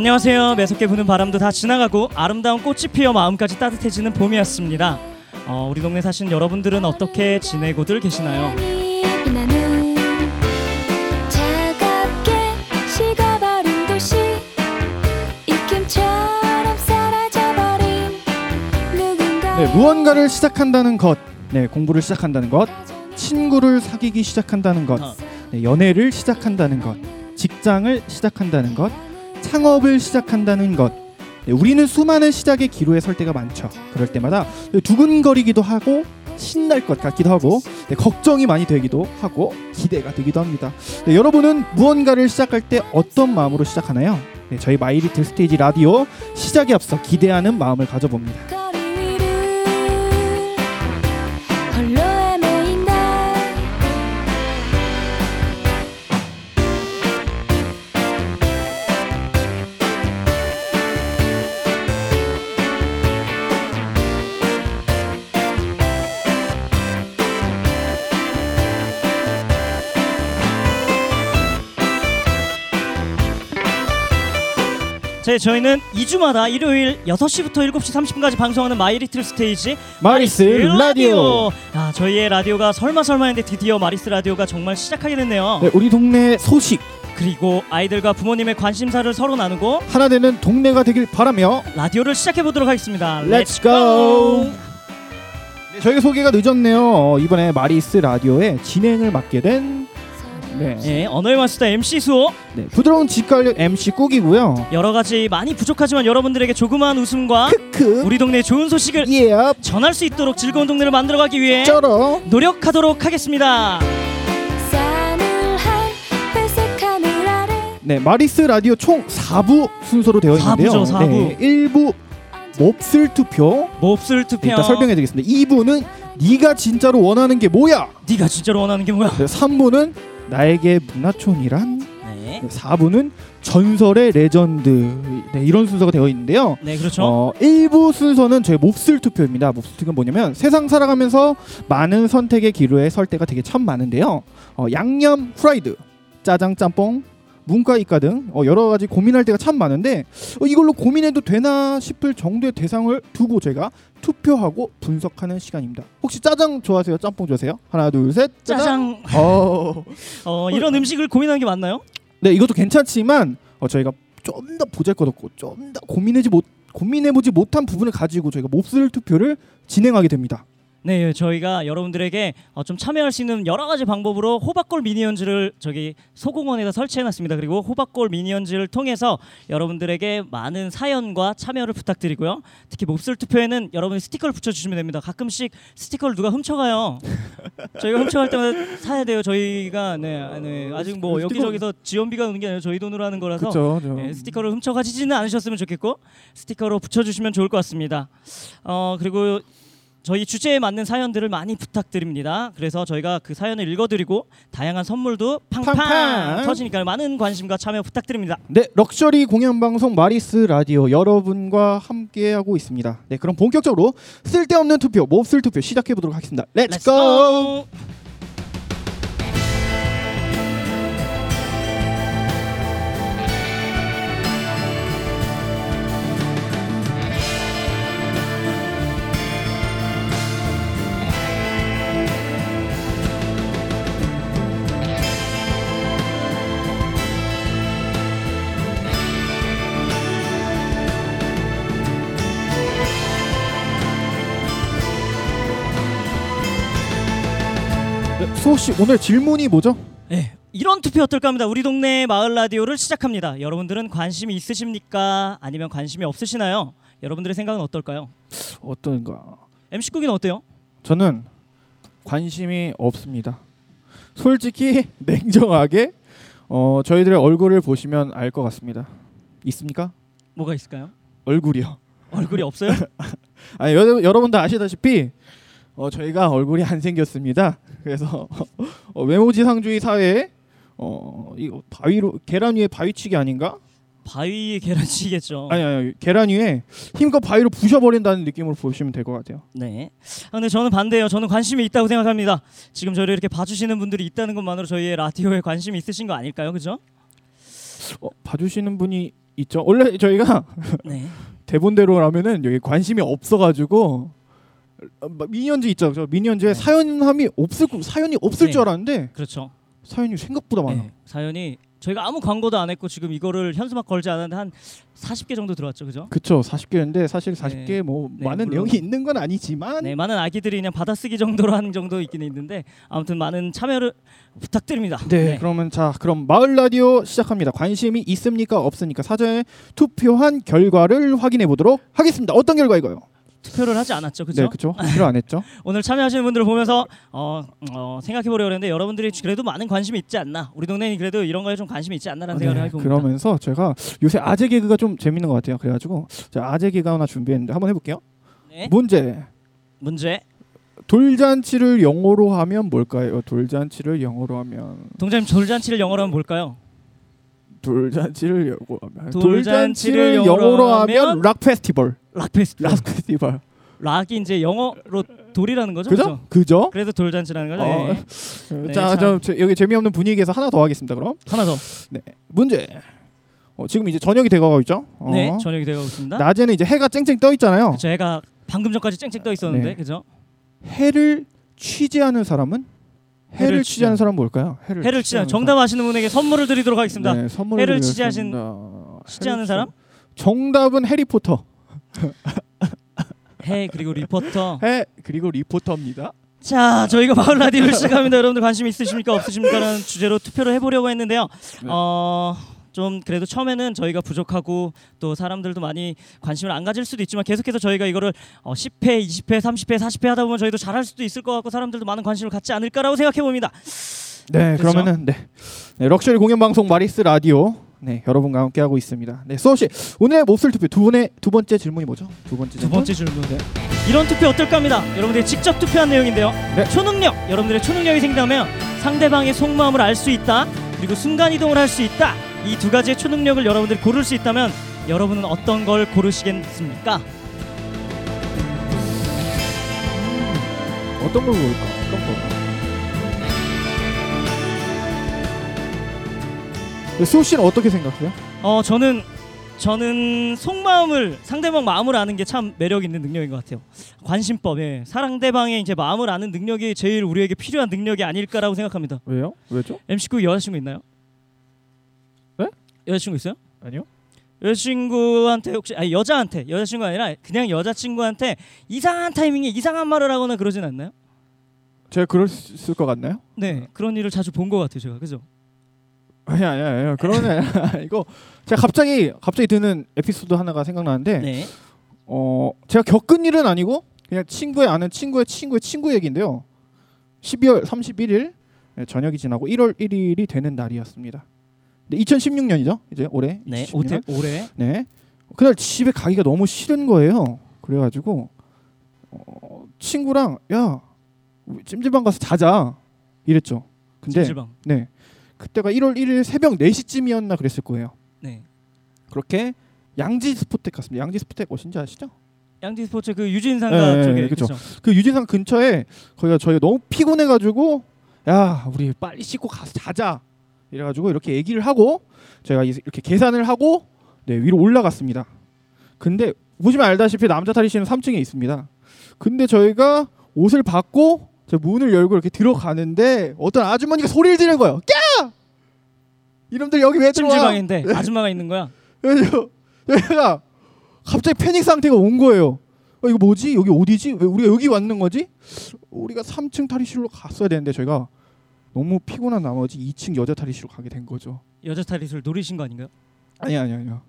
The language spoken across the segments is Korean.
안녕하세요. 매섭게 부는 바람도 다 지나가고 아름다운 꽃이 피어 마음까지 따뜻해지는 봄이었습니다. 어, 우리 동네 사신 여러분들은 어떻게 지내고들 계시나요? 네, 무언가를 시작한다는 것, 네, 공부를 시작한다는 것, 친구를 사귀기 시작한다는 것, 어. 네, 연애를 시작한다는 것, 직장을 시작한다는 것, 창업을 시작한다는 것. 네, 우리는 수많은 시작의 기로에 설 때가 많죠. 그럴 때마다 두근거리기도 하고 신날 것 같기도 하고 네, 걱정이 많이 되기도 하고 기대가 되기도 합니다. 네, 여러분은 무언가를 시작할 때 어떤 마음으로 시작하나요? 네, 저희 마이리틀 스테이지 라디오 시작에 앞서 기대하는 마음을 가져봅니다. 네, 저희는 2주마다 일요일 6시부터 7시 30분까지 방송하는 마이리틀 스테이지 마리스 라디오. 아, 저희의 라디오가 설마 설마 했는데 드디어 마리스 라디오가 정말 시작하게 됐네요. 네, 우리 동네 소식 그리고 아이들과 부모님의 관심사를 서로 나누고 하나 되는 동네가 되길 바라며 라디오를 시작해 보도록 하겠습니다. Let's go. 네, 저희가 소개가 늦었네요. 어, 이번에 마리스 라디오의 진행을 맡게 된 네, 예, 언어의 마스터 MC 수호 네, 부드러운 직관력 MC 꾹이고요. 여러 가지 많이 부족하지만 여러분들에게 조그마한 웃음과 크크 우리 동네 좋은 소식을 예 전할 수 있도록 즐거운 동네를 만들어가기 위해 쩔어 노력하도록 하겠습니다. 네 마리스 라디오 총 4부 순서로 되어 있는데요. 사부죠, 사부. 네, 1부 몹쓸 투표 몹쓸 투표. 일단 설명해 드리겠습니다. 2부는 네가 진짜로 원하는 게 뭐야? 네가 진짜로 원하는 게 뭐야? 네, 3부는 나에게 문화촌이란 네, 네, 4부는 전설의 레전드 네, 이런 순서가 되어 있는데요. 네 그렇죠. 어, 1부 순서는 저희 몹쓸 투표입니다. 몹쓸 투표는 뭐냐면 세상 살아가면서 많은 선택의 기로에 설 때가 되게 참 많은데요. 어, 양념 프라이드, 짜장 짬뽕, 문과 이과 등 어, 여러 가지 고민할 때가 참 많은데 어, 이걸로 고민해도 되나 싶을 정도의 대상을 두고 저희가 투표하고 분석하는 시간입니다. 혹시 짜장 좋아하세요? 짬뽕 좋아하세요? 하나 둘 셋. 짜장. 짜장. 어, 어, 이런 음식을 고민하는 게 맞나요? 네 이것도 괜찮지만 어, 저희가 좀 더 보잘것없고 좀 더 고민해지 못 고민해보지 못한 부분을 가지고 저희가 몹쓸 투표를 진행하게 됩니다. 네, 저희가 여러분들에게 어, 좀 참여할 수 있는 여러 가지 방법으로 호박골 미니언즈를 저기 소공원에다 설치해놨습니다. 그리고 호박골 미니언즈를 통해서 여러분들에게 많은 사연과 참여를 부탁드리고요. 특히 몹쓸 투표에는 여러분이 스티커를 붙여주시면 됩니다. 가끔씩 스티커를 누가 훔쳐가요. 저희가 훔쳐갈 때마다 사야 돼요. 저희가 네, 네 아직 뭐 여기저기서 지원비가 오는 게 아니라 저희 돈으로 하는 거라서 그렇죠. 네, 스티커를 훔쳐가지지는 않으셨으면 좋겠고 스티커로 붙여주시면 좋을 것 같습니다. 어 그리고 저희 주제에 맞는 사연들을 많이 부탁드립니다. 그래서 저희가 그 사연을 읽어드리고 다양한 선물도 팡팡, 팡팡. 터지니까 많은 관심과 참여 부탁드립니다. 네, 럭셔리 공연 방송 마리스 라디오 여러분과 함께 하고 있습니다. 네, 그럼 본격적으로 쓸데없는 투표, 몹쓸 투표 시작해 보도록 하겠습니다. 렛츠 Let's 고! 씨 오늘 질문이 뭐죠? 네, 이런 투표 어떨까 합니다. 우리 동네 마을 라디오를 시작합니다. 여러분들은 관심이 있으십니까? 아니면 관심이 없으시나요? 여러분들의 생각은 어떨까요? 어떤가? MC 국이는 어때요? 저는 관심이 없습니다. 솔직히 냉정하게 어, 저희들의 얼굴을 보시면 알 것 같습니다. 있습니까? 뭐가 있을까요? 얼굴이요. 얼굴이 없어요? 아니 여, 여러분 다 아시다시피 어, 저희가 얼굴이 안 생겼습니다. 그래서 어, 외모지상주의 사회에 어, 이거 바위로 계란 위에 바위치기 아닌가? 바위에 계란치겠죠. 아니 아니 계란 위에 힘껏 바위로 부셔버린다는 느낌으로 보시면 될 것 같아요. 네. 아, 근데 저는 반대예요. 저는 관심이 있다고 생각합니다. 지금 저를 이렇게 봐주시는 분들이 있다는 것만으로 저희의 라디오에 관심이 있으신 거 아닐까요? 그죠? 어, 봐주시는 분이 있죠. 원래 저희가 네. 대본대로라면은 여기 관심이 없어가지고 미니언즈 있죠. 저 미니언즈에 네. 사연함이 없을 거- 사연이 없을 네. 줄 알았는데 그렇죠. 사연이 생각보다 많아. 네. 사연이 저희가 아무 광고도 안 했고 지금 이거를 현수막 걸지 않았는데 한 40개 정도 들어왔죠. 그죠? 그쵸 40개인데 사실 40개 뭐 네, 많은. 내용이 있는 건 아니지만 네, 많은 아기들이 그냥 받아쓰기 정도로 하는 정도 있긴 있는데 아무튼 많은 참여를 부탁드립니다. 네, 그러면 자 그럼 마을 라디오 시작합니다. 관심이 있습니까 없습니까 사전에 투표한 결과를 확인해 보도록 하겠습니다. 어떤 결과이가요? 투표를 하지 않았죠. 그죠? 네, 그렇죠. 투표 안 했죠. 오늘 참여하시는 분들을 보면서 어, 어, 생각해 보려고 했는데 여러분들이 그래도 많은 관심이 있지 않나. 우리 동네는 그래도 이런 거에 좀 관심이 있지 않나라는 생각을 네, 해봅니다. 그러면서 제가 요새 아재 개그가 좀 재밌는 것 같아요. 그래가지고 자 아재 개그 하나 준비했는데 한번 해볼게요. 네. 문제 문제. 돌잔치를 영어로 하면 뭘까요? 돌잔치를 영어로 하면 동자님 돌잔치를 영어로 하면 뭘까요? 돌잔치를 영어로 하면 돌잔치를 영어로 하면 rock festival. rock festival. rock festival. rock이 이제 영어로 돌이라는 거죠. 그죠? 그죠? 그래서 돌잔치라는 거죠. 어, 네. 네, 자, 참. 저, 저 여기 재미없는 분위기에서 하나 더 하겠습니다. 그럼 하나 더. 문제. 어, 지금 이제 저녁이 돼가고 있죠. 어. 네, 저녁이 되고 있습니다. 낮에는 이제 해가 쨍쨍 떠 있잖아요. 제가 방금 전까지 쨍쨍 떠 있었는데, 네. 그죠? 해를 취재하는 사람은 해를, 취재하는 사람은 뭘까요? 해를, 해를 취재 정답 아시는 분에게 선물을 드리도록 하겠습니다. 네, 선물을 해를 드리겠습니다. 취재하는 사람? 취- 정답은 해리포터. 해 그리고 리포터. 해 그리고 리포터입니다. 자, 저희가 마을 라디오를 시작합니다. 여러분들 관심 있으십니까 없으십니까라는 주제로 투표를 해보려고 했는데요. 네. 어. 좀 그래도 처음에는 저희가 부족하고 또 사람들도 많이 관심을 안 가질 수도 있지만 계속해서 저희가 이거를 어 10회, 20회, 30회, 40회 하다 보면 저희도 잘할 수도 있을 것 같고 사람들도 많은 관심을 갖지 않을까라고 생각해 봅니다. 네, 그렇죠? 그러면은 네. 네, 럭셔리 공연 방송 마리스 라디오 네, 여러분과 함께 하고 있습니다. 네, 수호 씨 오늘의 몹쓸 투표 두 분의 두 번째 질문이 뭐죠? 두 번째 두 질문. 번째 질문. 이런 투표 어떨까 합니다. 여러분들이 직접 투표한 내용인데요. 네. 초능력. 여러분들의 초능력이 생긴다면 상대방의 속마음을 알 수 있다. 그리고 순간 이동을 할 수 있다. 이 두 가지의 초능력을 여러분들이 고를 수 있다면 여러분은 어떤 걸 고르시겠습니까? 어떤 걸 고를까? 어떤 거? 네, 수호 씨는 어떻게 생각해요? 어 저는 저는 속마음을 상대방 마음을 아는 게 참 매력 있는 능력인 것 같아요. 관심법에 상대방의 이제 마음을 아는 능력이 제일 우리에게 필요한 능력이 아닐까라고 생각합니다. 왜요? 왜죠? MC9 여자친구 있나요? 네? 여자친구 있어요? 아니요. 여자친구한테 혹시 아니 여자한테 여자친구 아니라 그냥 여자친구한테 이상한 타이밍에 이상한 말을 하거나 그러진 않나요? 제가 그랬을 것 같나요? 네 그런 일을 자주 본 것 같아요 제가 그죠? 아니 아니 아니 그런 애 이거 제가 갑자기 갑자기 드는 에피소드 하나가 생각나는데 네 어 제가 겪은 일은 아니고 그냥 친구의 아는 친구의 친구의 친구 얘기인데요. 12월 31일 네, 저녁이 지나고 1월 1일이 되는 날이었습니다. 네, 2016년이죠. 이제 올해. 네 2016년. 올해 네. 그날 집에 가기가 너무 싫은 거예요. 그래가지고 어, 친구랑 야 찜질방 가서 자자 이랬죠. 근데 찜질방 네 그때가 1월 1일 새벽 4시쯤이었나 그랬을 거예요. 네 그렇게 양지 스포텍 갔습니다. 양지 스포텍 어딘지 아시죠? 양지 스포츠 그 유진상가 네, 쪽에 네, 그쵸. 그죠? 그 유진상 근처에 거기가 저희가 너무 피곤해가지고 야 우리 빨리 씻고 가서 자자 이래가지고 이렇게 얘기를 하고 제가 이- 이렇게 계산을 하고 네 위로 올라갔습니다. 근데 보시면 알다시피 남자 탈의실은 3층에 있습니다. 근데 저희가 옷을 받고 저 문을 열고 이렇게 들어가는데 어떤 아주머니가 소리를 지르는 거예요. 야! 이놈들 여기 왜 들어와? 찜질방인데 아줌마가 있는 거야. 그래서 저희가 갑자기 패닉 상태가 온 거예요. 어, 이거 뭐지? 여기 어디지? 왜 우리가 여기 왔는 거지? 우리가 3층 탈의실로 갔어야 되는데 저희가 너무 피곤한 나머지 2층 여자 탈의실로 가게 된 거죠. 여자 탈의실 노리신 거 아닌가요? 아니 아니 아니요.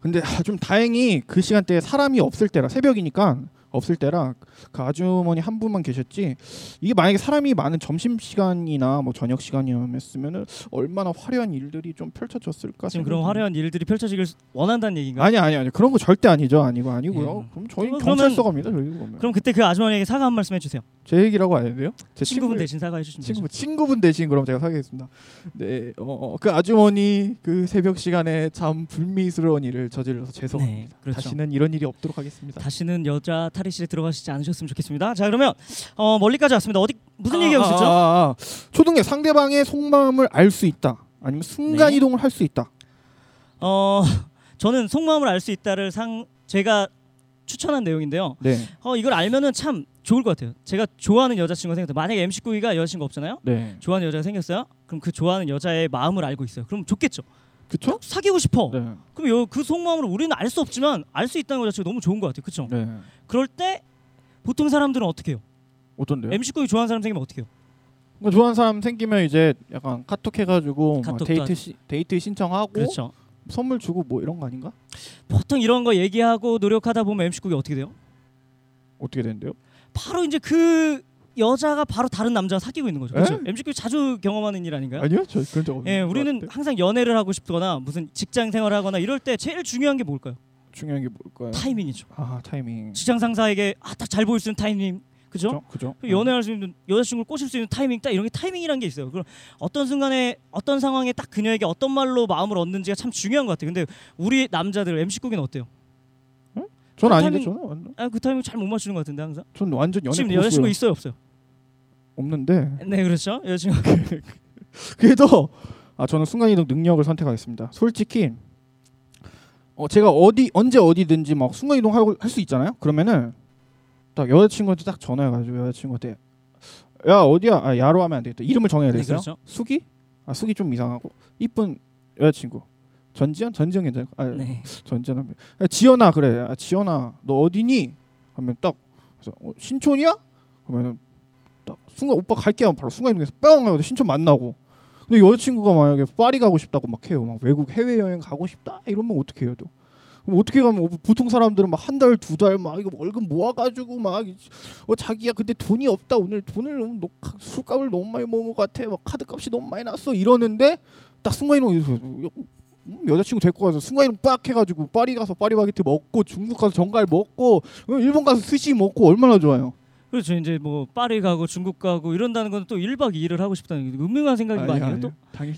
근데 아, 좀 다행히 그 시간대에 사람이 없을 때라 새벽이니까 없을 때라 그 아주머니 한 분만 계셨지 이게 만약에 사람이 많은 점심 시간이나 뭐 저녁 시간이었으면은 얼마나 화려한 일들이 좀 펼쳐졌을까 지금 그런 화려한 일들이 펼쳐지길 원한다는 얘기인가요? 아니 아니 아니 그런 거 절대 아니죠 아니고 아니고요 예. 그럼 저희 그러면- 경찰서 갑니다 저희 보면 그럼 그때 그 아주머니에게 사과 한 말씀 해주세요. 제 얘기라고 안 해도 돼요 제 친구분 친구- 대신 사과해 주시면 되죠. 친구 친구분 대신 그럼 제가 사겠습니다 네 어 그 아주머니 그 새벽 시간에 참 불미스러운 일을 저질러서 죄송합니다 네, 그렇죠. 다시는 이런 일이 없도록 하겠습니다 다시는 여자 탈의실에 들어가시지 않으셨 으면 좋겠습니다. 자 그러면 어, 멀리까지 왔습니다. 어디 무슨 아, 얘기하고 있었죠? 아, 아, 아. 초등에 상대방의 속마음을 알 수 있다 아니면 순간 네. 이동을 할 수 있다 어 저는 속마음을 알 수 있다를 상 제가 추천한 내용인데요. 네. 어 이걸 알면은 참 좋을 것 같아요. 제가 좋아하는 여자친구가 생겼다. 만약에 MC9이가 여자친구 없잖아요. 네. 좋아하는 여자가 생겼어요. 그럼 그 좋아하는 여자의 마음을 알고 있어요. 그럼 좋겠죠. 그쵸? 사귀고 싶어. 네. 그럼 요, 그 속마음을 우리는 알 수 없지만 알 수 있다는 것 자체가 너무 좋은 것 같아요. 그렇죠? 네. 그럴 때 보통 사람들은 어떻게 해요? 어떤데요? MC9이 좋아하는 사람 생기면 어떻게 해요? 뭐 좋아하는 사람 생기면 이제 약간 카톡 해가지고 막 데이트 시, 데이트 신청하고 그렇죠. 선물 주고 뭐 이런 거 아닌가? 보통 이런 거 얘기하고 노력하다 보면 MC9이 어떻게 돼요? 어떻게 되는데요? 바로 이제 그 여자가 바로 다른 남자와 사귀고 있는 거죠. 그렇죠? 에? MC9 자주 경험하는 일 아닌가요? 아니요, 저 그런 적 없는 예, 것 우리는. 항상 연애를 하고 싶거나 무슨 직장 생활을 하거나 이럴 때 제일 중요한 게 뭘까요? 중요한 게 뭘까요? 타이밍이죠. 아 타이밍. 직장 상사에게 아, 딱 잘 보일 수 있는 타이밍. 그죠? 그죠? 그 연애할 수 있는 여자친구를 꼬실 수 있는 타이밍 딱 이런 게 타이밍이란 게 있어요. 그럼 어떤 순간에 어떤 상황에 딱 그녀에게 어떤 말로 마음을 얻는지가 참 중요한 것 같아요. 근데 우리 남자들 MC9는 어때요? 전그 아닌데 타이밍- 저는 완전, 아, 그 타이밍 잘 못 맞추는 것 같은데 항상. 전 완전 연애 지금 고수예요. 여자친구 있어요 없어요? 없는데 네 그렇죠. 여자친구 그래도 아 저는 순간이동 능력을 선택하겠습니다. 솔직히 어 제가 어디 언제 어디든지 막 순간 이동 할수 있잖아요. 그러면은 딱 여자친구한테 딱 전화해가지고 여자친구한테 야 어디야? 아 야로 하면 안 되겠다. 이름을 정해야 네, 되겠어요. 그렇죠. 수기? 아 수기 좀 이상하고 이쁜 여자친구 전지현 전지현 괜찮아? 아 네. 전지현 하면 야, 지연아 그래. 아, 지연아 너 어디니? 하면 딱 그래서 어, 신촌이야? 그러면은 딱 순간 오빠 갈게 하면 바로 순간 이동해서 뿅 하고 신촌 만나고. 근데 여자친구가 만약에 파리 가고 싶다고 막 해요. 막 외국 해외 여행 가고 싶다 이러면 어떻게 해요? 또? 어떻게 가면 보통 사람들은 막 한 달 두 달 막 이거 월급 모아가지고 막 어 자기야 근데 돈이 없다 오늘 돈을 너무 녹- 술값을 너무 많이 먹은 것 같아 막 카드값이 너무 많이 났어 이러는데 딱 순간이동 음, 여자친구 데리고 가서 순간이동 빡 해가지고 파리 가서 파리 바게트 먹고 중국 가서 정갈 먹고 어, 일본 가서 스시 먹고 얼마나 좋아요. 그렇죠. 이제 뭐 파리 가고 중국 가고 이런다는 건 또 1박 2일을 하고 싶다는 게 음흉한 생각인 거 아니에요? 또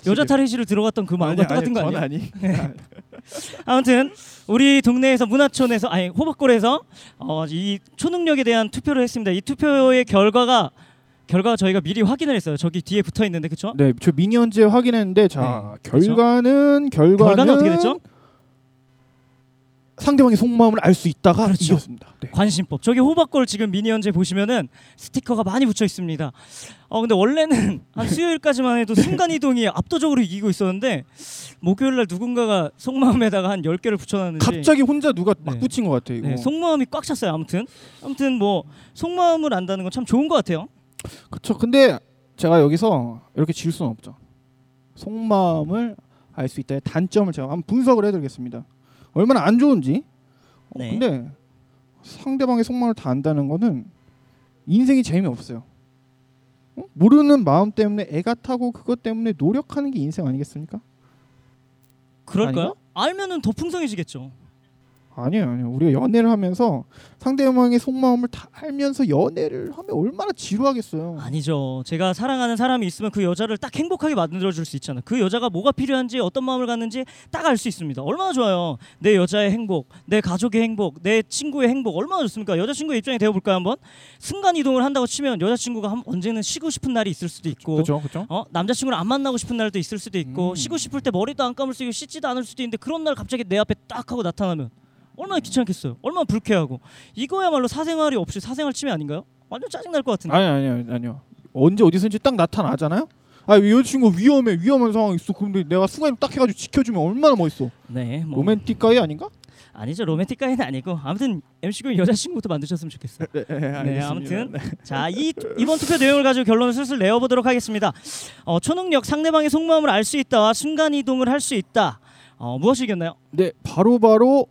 여자 탈의실을 들어갔던 그 마음과 똑같은 거 아니에요? 아니. 아무튼 우리 동네에서 문화촌에서 아니 호박골에서 어, 이 초능력에 대한 투표를 했습니다. 이 투표의 결과가 결과 저희가 미리 확인을 했어요. 저기 뒤에 붙어 있는데 그렇죠? 네, 저 미니언즈 확인했는데 자 네, 그렇죠. 결과는 결과는 결과는 어떻게 됐죠? 상대방의 속마음을 알 수 있다가 그렇죠. 이겼습니다. 네. 관심법. 저기 호박골 지금 미니언제 보시면은 스티커가 많이 붙여 있습니다. 어 근데 원래는 한 수요일까지만 해도 순간 이동이 압도적으로 이기고 있었는데 목요일 날 누군가가 속마음에다가 한 10개를 붙여 놨는지 갑자기 혼자 누가 막 네. 붙인 것 같아 이거. 네, 속마음이 꽉 찼어요. 아무튼 아무튼 뭐 속마음을 안다는 건 참 좋은 것 같아요. 그렇죠. 근데 제가 여기서 이렇게 질 수는 없죠. 속마음을 알 수 있다의 단점을 제가 한번 분석을 해드리겠습니다. 얼마나 안 좋은지. 어, 네. 근데 상대방의 속마음을 다 안다는 거는 인생이 재미없어요. 어? 모르는 마음 때문에 애가 타고 그것 때문에 노력하는 게 인생 아니겠습니까? 그럴까요? 아닌가? 알면은 더 풍성해지겠죠. 아니에요, 아니에요. 우리가 연애를 하면서 상대방의 속마음을 다 알면서 연애를 하면 얼마나 지루하겠어요. 아니죠. 제가 사랑하는 사람이 있으면 그 여자를 딱 행복하게 만들어 줄 수 있잖아요. 그 여자가 뭐가 필요한지 어떤 마음을 갖는지 딱 알 수 있습니다. 얼마나 좋아요. 내 여자의 행복, 내 가족의 행복, 내 친구의 행복 얼마나 좋습니까? 여자친구의 입장에 대어 볼까요, 한번? 순간 이동을 한다고 치면 여자친구가 한, 언제는 쉬고 싶은 날이 있을 수도 있고 그렇죠, 그렇죠. 어 남자친구를 안 만나고 싶은 날도 있을 수도 있고 음. 쉬고 싶을 때 머리도 안 감을 수 있고 씻지도 않을 수도 있는데 그런 날 갑자기 내 앞에 딱 하고 나타나면 얼마나 귀찮겠어요. 얼마나 불쾌하고 이거야말로 사생활이 없이 사생활 침해 아닌가요? 완전 짜증 날 것 같은데. 아니 아니 아니요. 언제 어디서인지 딱 나타나잖아요. 아 여자친구 위험해 위험한 상황 있어. 근데 내가 순간에 딱 해가지고 지켜주면 얼마나 멋있어. 네, 뭐 로맨틱 가이 아닌가? 아니죠 로맨틱 가이는 아니고 아무튼 MC고 여자친구부터 만드셨으면 좋겠어요. 네, 아무튼 자이 이번 투표 내용을 가지고 결론을 슬슬 내어보도록 하겠습니다. 어, 초능력 상대방의 속마음을 알 수 있다와 순간 이동을 할 수 있다. 어, 무엇이 이겼나요? 네 바로 바로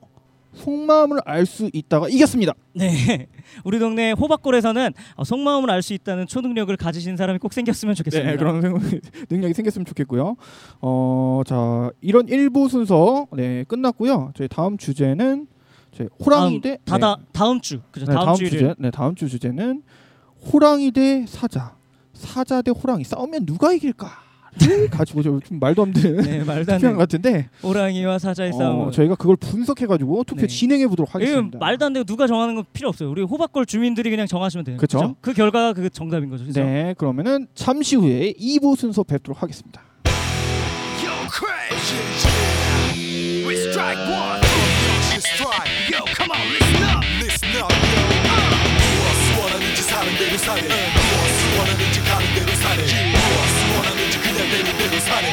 속마음을 알 수 있다가 이겼습니다. 네, 우리 동네 호박골에서는 어, 속마음을 알 수 있다는 초능력을 가지신 사람이 꼭 생겼으면 좋겠습니다. 네 그런 생- 능력이 생겼으면 좋겠고요. 어 자 이런 1부 순서 네 끝났고요. 저희 다음 주제는 저희 호랑이 다음, 대 다다 네, 다음 주 그죠? 네, 다음, 다음 주제 네 다음 주 주제는 호랑이 대 사자 사자 대 호랑이 싸우면 누가 이길까? 를 가지고 좀 말도 안 되는 네 말도 안 투표한 같은데 호랑이와 사자의 싸움. 어, 저희가 그걸 분석해가지고 투표 네. 진행해 보도록 하겠습니다. 말도 안 되고 누가 정하는 건 필요 없어요. 우리 호박골 주민들이 그냥 정하시면 돼요. 그쵸? 그죠? 그 결과가 그 정답인 거죠. 그죠? 네, 그러면은 잠시 후에 2부 순서 뵙도록 하겠습니다. You're crazy. strike one. 정신 strike. Yo, 되는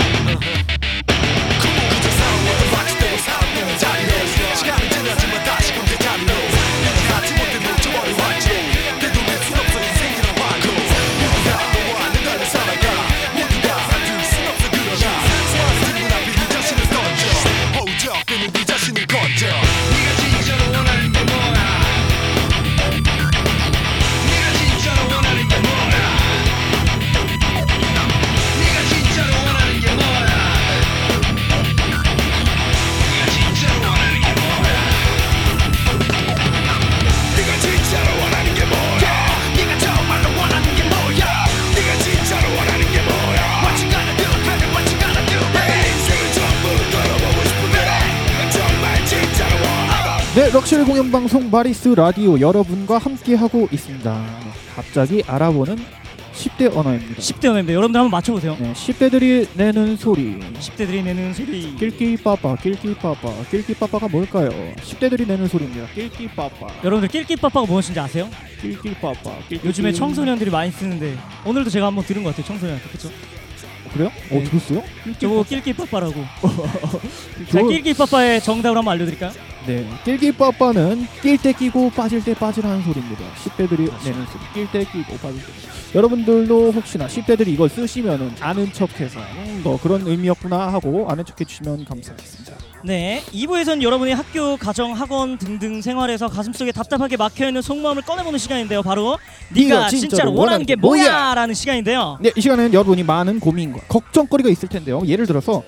네, 럭셔리 공연 방송 마리스 라디오 여러분과 함께 하고 있습니다. 갑자기 알아보는 10대 언어입니다. 10대 연애입니다. 여러분들 한번 맞춰보세요. 네, 10대들이 내는 소리. 10대들이 내는 소리. 낄끼빠빠, 낄끼빠빠, 낄끼빠빠가 뭘까요? 10대들이 내는 소리입니다. 낄끼빠빠, 여러분들 낄끼빠빠가 무엇인지 아세요? 낄끼빠빠. 낄끼- 요즘에 청소년들이 많이 쓰는데 오늘도 제가 한번 들은 것 같아요. 청소년한테 그렇죠? 그래요? 어 네. 들었어요? 저거 낄끼빠빠라고. 자, 저- 낄끼빠빠의 정답을 한번 알려드릴까요? 네, 낄끼빠빠는 낄 때 끼고 빠질 때 빠지라는 소리입니다. 10대들이 내는 소리. 낄때 끼고 빠질 때. 여러분들도 혹시나 10대들이 이걸 쓰시면은 아는 척해서 음, 뭐 그런 의미였구나 하고 아는 척해 주시면 감사하겠습니다. 네, 2부에서는 여러분이 학교, 가정, 학원 등등 생활에서 가슴속에 답답하게 막혀있는 속마음을 꺼내보는 시간인데요. 바로 네가 진짜로 원하는 게 뭐야? 라는 시간인데요. 네, 이 시간에는 여러분이 많은 고민과 걱정거리가 있을 텐데요. 예를 들어서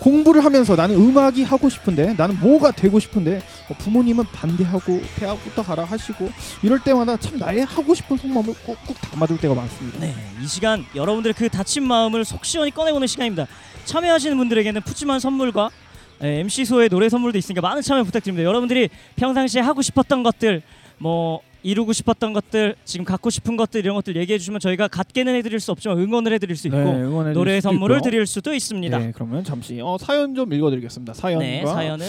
공부를 하면서 나는 음악이 하고 싶은데 나는 뭐가 되고 싶은데 어, 부모님은 반대하고 대학부터 가라 하시고 이럴 때마다 참 나의 하고 싶은 속마음을 꾹꾹 담아둘 때가 많습니다. 네, 이 시간 여러분들의 그 다친 마음을 속 시원히 꺼내보는 시간입니다. 참여하시는 분들에게는 푸짐한 선물과 MC 소의 노래 선물도 있으니까 많은 참여 부탁드립니다. 여러분들이 평상시에 하고 싶었던 것들, 뭐 이루고 싶었던 것들, 지금 갖고 싶은 것들 이런 것들 얘기해 주시면 저희가 갖게는 해드릴 수 없지만 응원을 해드릴 수 있고 응원해 노래 선물을 있고요. 드릴 수도 있습니다. 네, 그러면 잠시 어, 사연 좀 읽어드리겠습니다. 사연과 네, 사연을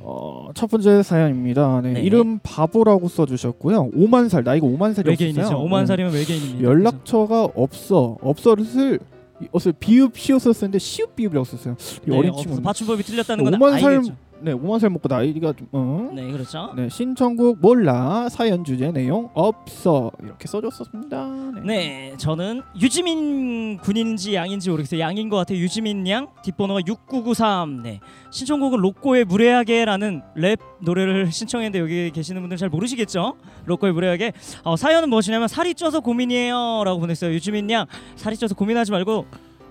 어, 첫 번째 사연입니다. 네, 네. 이름 바보라고 써주셨고요. 5만 살 나이가 5만 살이 외계인이죠. 없어요. 5만 네. 살이면 외계인입니다. 연락처가 없어. 없어를 어서 비읍 시옷을 쓰는데 시읍 비읍이라고 썼어요. 이 네, 어린 친구. 받침법이 틀렸다는 건 5만 살 알겠죠. 네, 5만 살 먹고 나이가 좀 어. 네, 그렇죠. 네, 신청곡 몰라. 사연 주제 내용 없어. 이렇게 써줬었습니다. 네. 네, 저는 유지민 군인지 양인지 모르겠어요. 양인 것 같아요. 유지민 양 뒷번호가 6993. 네, 신청곡은 로꼬의 무례하게라는 랩 노래를 신청했는데 여기 계시는 분들 잘 모르시겠죠? 로꼬의 무례하게. 어, 사연은 무엇이냐면 살이 쪄서 고민이에요라고 보냈어요. 유지민 양 살이 쪄서 고민하지 말고.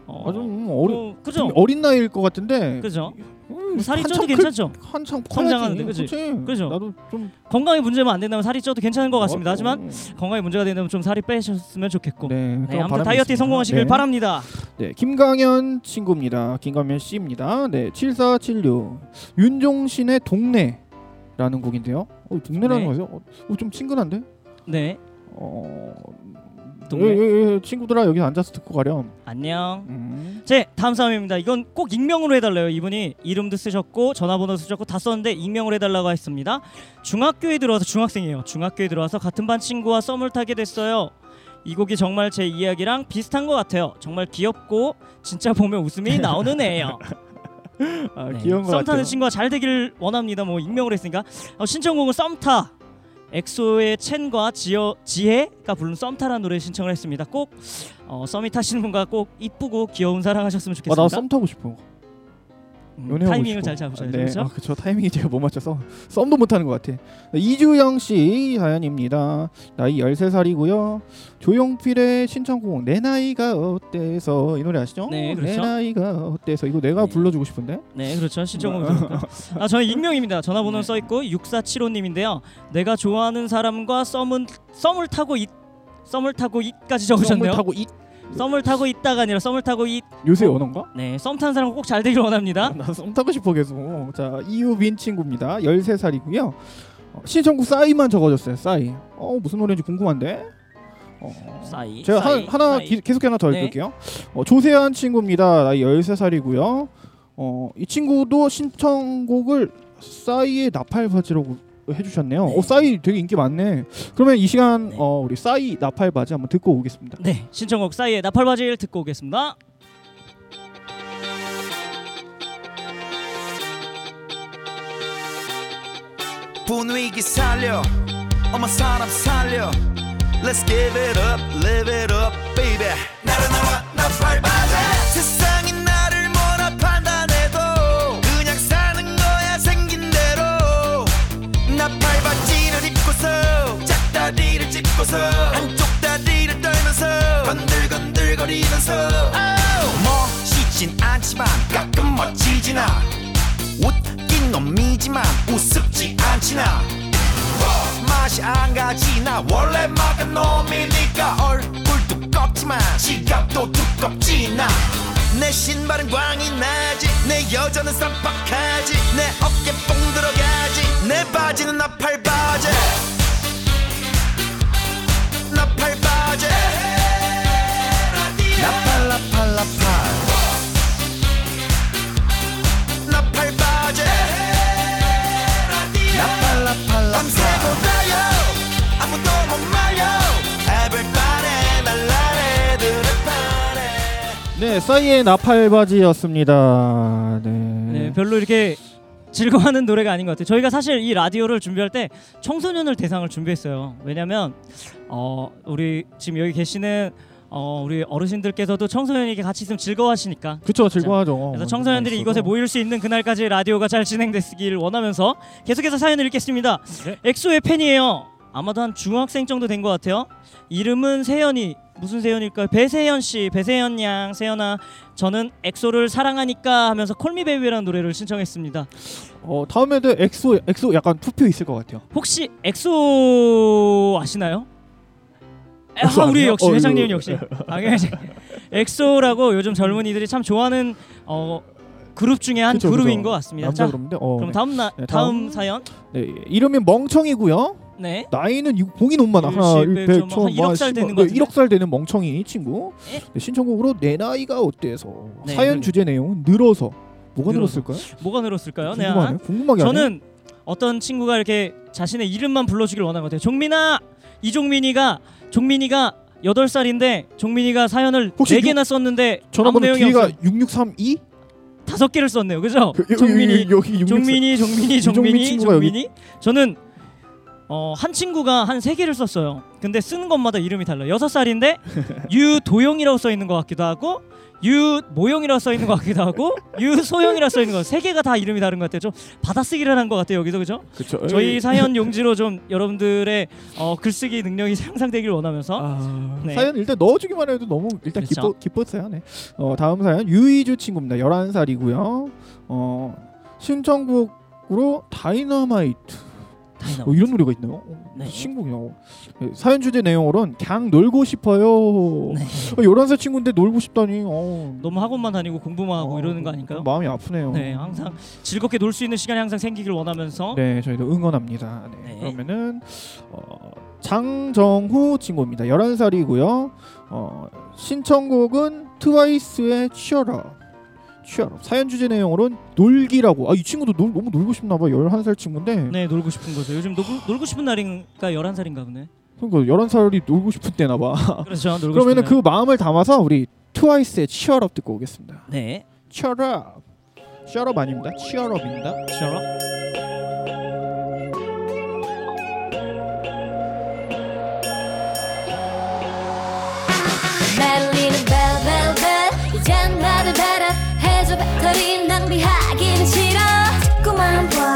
어, 아주 음, 어리, 어, 그죠? 어린 나이일 것 같은데. 그죠? 음, 살이 쪄도 클- 괜찮죠? 한참 성장하는데. 그치? 그죠? 나도 좀 건강에 문제만 안 된다면 살이 쪄도 괜찮은 것 같습니다. 어, 하지만 건강에 문제가 된다면 좀 살이 빼셨으면 좋겠고. 네, 네, 아무튼 다이어트에 있습니다. 성공하시길 네. 바랍니다. 네, 김강현 친구입니다. 김강현 씨입니다. 네, 7476 윤종신의 동네라는 곡인데요. 어, 동네라는 네. 거죠? 어, 어, 좀 친근한데? 네, 어, 동네. 예, 예, 예, 친구들아 여기 앉아서 듣고 가렴. 안녕. 음. 제 다음 사연입니다. 이건 꼭 익명으로 해달래요. 이분이 이름도 쓰셨고 전화번호도 쓰셨고 다 썼는데 익명으로 해달라고 했습니다. 중학교에 들어와서 중학생이에요. 중학교에 들어와서 같은 반 친구와 썸을 타게 됐어요. 이 곡이 정말 제 이야기랑 비슷한 것 같아요. 정말 귀엽고 진짜 보면 웃음이 나오는 애예요. 아, 네, 귀여운 것 썸. 타는 친구가 잘 되길 원합니다. 뭐 익명으로 했으니까 어, 신청곡은 썸타. 엑소의 첸과 지어, 지혜가 부른 썸타라는 노래 신청을 했습니다. 꼭 어, 썸이 타시는 분과 꼭 이쁘고 귀여운 사랑하셨으면 아, 좋겠습니다. 나썸 타고 싶어. 음, 타이밍을 싶어. 잘 잡으셔야 네, 되죠. 아, 그쵸. 타이밍이 제가 못 맞춰서 썸도 못 하는 것 같아. 네, 이주영 씨 사연입니다. 나이 13살이고요. 조용필의 신청곡 내 나이가 어때서 이 노래 아시죠? 네, 내 그렇죠. 나이가 어때서 이거 내가 네. 불러주고 싶은데. 네, 그렇죠. 신청곡이니까. 아, 저는 익명입니다. 전화번호 네. 써 있고 6475님인데요. 내가 좋아하는 사람과 썸은 썸을 타고 있 썸을 타고 있까지 적으셨네요. 썸을 타고 이 썸을 타고 있다가 아니라 썸을 타고 있. 요새 언어인가? 네, 썸 타는 사람 꼭 잘 되길 원합니다. 나썸 타고 싶어 계속. 자 이유빈 친구입니다. 13살이고요. 어, 신청곡 싸이만 적어줬어요. 싸이. 어 무슨 노래인지 궁금한데. 어, 싸이. 제가 싸이, 하. 기, 계속 하나 더 네. 읽을게요. 어, 조세한 친구입니다. 나이 13살이고요. 어, 이 친구도 신청곡을 싸이의 나팔 바지라고 해주셨네요. 네. 어, 싸이 되게 인기 많네. 그러면 이 시간 어, 우리 싸이 나팔 바지 한번 듣고 오겠습니다. 네, 신청곡 싸이의 나팔바지를 듣고 오겠습니다. 분위기 살려 엄마 사람 살려 Let's give it up, live it up, baby 나른나라 나팔바지 짚고서. 한쪽 다리를 떨면서 건들건들거리면서. oh. 멋있진 않지만 가끔 않아 웃긴 놈이지만 우습지 않지나. 맛이 안 가지 나. 원래 막은 놈이니까 얼굴 두껍지만 지갑도 두껍지 나 내 신발은 광이 나지. 내 여자는 쌈박하지. 내 어깨 뽕 들어가지. 내 바지는 나팔바지 나팔 나팔 나팔 바지 나팔 나팔 밤새고 달려 아무도 못 말려 Everybody 날라래들을 파래 네, 싸이의 나팔 바지였습니다. 네. 네, 별로 이렇게 즐거워하는 노래가 아닌 것 같아요. 저희가 사실 이 라디오를 준비할 때 청소년을 대상을 준비했어요. 왜냐하면 어, 우리 지금 여기 계시는 어, 우리 어르신들께서도 청소년에게 같이 있으면 즐거워하시니까. 그쵸 즐거워하죠. 그래서 청소년들이 이곳에 모일 수 있는 그날까지 라디오가 잘 진행됐길 원하면서 계속해서 사연을 읽겠습니다. 네. 엑소의 팬이에요. 아마도 한 중학생 정도 된 것 같아요. 이름은 세연이 무슨 세연일까요? 배세연 씨, 배세연 양, 세연아. 저는 엑소를 사랑하니까 하면서 Call Me Baby라는 노래를 신청했습니다. 어 다음에도 엑소 엑소 약간 투표 있을 것 같아요. 혹시 엑소 아시나요? 아, 우리? 역시 어, 회장님 이거- 역시 당연히 엑소라고 요즘 젊은이들이 참 좋아하는 어, 그룹 중에 한 그쵸, 그룹인 그쵸. 것 같습니다. 남자 자, 그룹인데. 어, 그럼 네. 다음 나 네, 다음, 다음. 사연. 네, 이름이 멍청이고요. 네. 나이는 너무 많아. 하나, 일십, 일, 백, 백, 좀한 천, 일억 만, 살 십억. 되는 네, 것 같은데? 1억 살 되는 멍청이 친구. 예? 네, 신청곡으로 내 나이가 어때서 네, 사연 그리고- 주제 내용 늘어서 뭐가 늘어서. 늘었을까요? 뭐가 늘었을까요? 네. 궁금하네. 궁금하게 하네. 저는 어떤 친구가 이렇게 자신의 이름만 불러주길 원하는 것 같아요. 종민아, 이종민이가 종민이가 8살인데 종민이가 사연을 혹시 4개나 썼는데 아무 전화번호 내용이 뒤가 없어. 6632? 다섯 개를 썼네요. 그죠? 그, 종민이, 여기, 여기 663. 종민이, 종민이, 이종민 종민이, 친구가 여기- 종민이. 저는 어, 한 친구가 한 세 개를 썼어요. 근데 쓰는 것마다 이름이 달라요. 여섯 살인데 유도영이라고 써 있는 것 같기도 하고 유모영이라고 써 있는 것 같기도 하고 유소영이라고 써 있는 거세 개가 다 이름이 다른 것 같아요. 좀 받아쓰기를 한 것 같아요. 여기서 그죠? 그쵸. 저희 여기- 사연 용지로 좀 여러분들의 어, 글쓰기 능력이 향상되길 원하면서 아, 네. 사연 일단 넣어주기만 해도 너무 일단 그렇죠. 기뻐 기뻤어요. 네. 어, 다음 사연 유이주 친구입니다. 11살이고요. 어, 신청곡으로 다이너마이트. 어, 이런 노래가 있나요? 어, 네. 신곡이요. 네, 사연 주제 내용으로는 그냥 놀고 싶어요. 네. 어, 11살 친구인데 놀고 싶다니. 어, 너무 학원만 다니고 공부만 하고 어, 이러는 거 아닐까요? 마음이 아프네요. 네, 항상 즐겁게 놀 수 있는 시간이 항상 생기길 원하면서 네, 저희도 응원합니다. 네. 네. 그러면은 어, 장정후 친구입니다. 11살이고요. 어, 신청곡은 트와이스의 취어라. 취어라. 사연 주제 내용으로는 놀기라고. 아, 이 친구도 놀, 너무 놀고 싶나 봐. 11살 친구인데. 네 놀고 싶은 거죠. 요즘 놀고, 놀고 싶은 날인가 11살인가 보네. 그러니까 11살이 놀고 싶을 때나 봐. 그렇죠. 놀고 그러면은 싶은 그 마음을 담아서 우리 트와이스의 취어럽 듣고 오겠습니다. 날. 네. 취어럽. 취어럽 아닙니다. 취어럽입니다. 싫어? 말리는 벨벨벨 이젠 나를 배터리 낭비하기는 싫어. 자꾸만 봐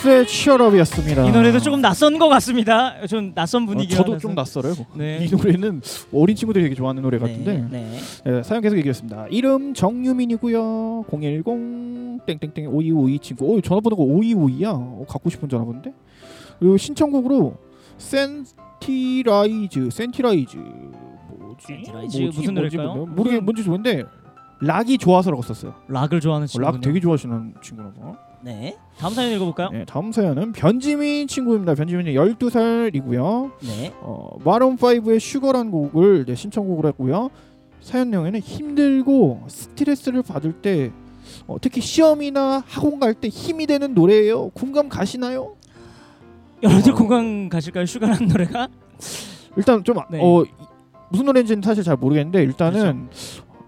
트와이스의 Cheer Up이었습니다. 이 노래도 조금 낯선 것 같습니다. 좀 낯선 어, 분위기. 저도 좀 낯설어요. 네. 이 노래는 어린 친구들이 되게 좋아하는 노래 같은데 네. 네, 사연 계속 얘기했습니다. 이름 정유민이고요. 010 땡땡땡 5252 친구. 어, 전화번호가 5252야. 어, 갖고 싶은 전화번호인데. 그리고 신청곡으로 센티라이즈, 센티라이즈 뭐지? 센티라이즈 뭐지? 무슨 노래일까요? 모르게 뭔지 좋은데 락이 좋아서라고 썼어요. 락을 좋아하는 어, 친구. 락 되게 좋아하시는 친구나 봐. 네. 다음 사연 읽어볼까요? 네, 다음 사연은 변지민 친구입니다. 변지민이 12살이고요. 네. 어, Maroon 5의 Sugar란 곡을 네, 신청곡으로 했고요. 사연 내용에는 힘들고 스트레스를 받을 때 어, 특히 시험이나 학원 갈 때 힘이 되는 노래예요. 공감 가시나요? 여러분들 어. 공감 가실까요? Sugar라는 노래가? 일단 좀 네. 어, 이- 무슨 노래인지는 사실 잘 모르겠는데 일단은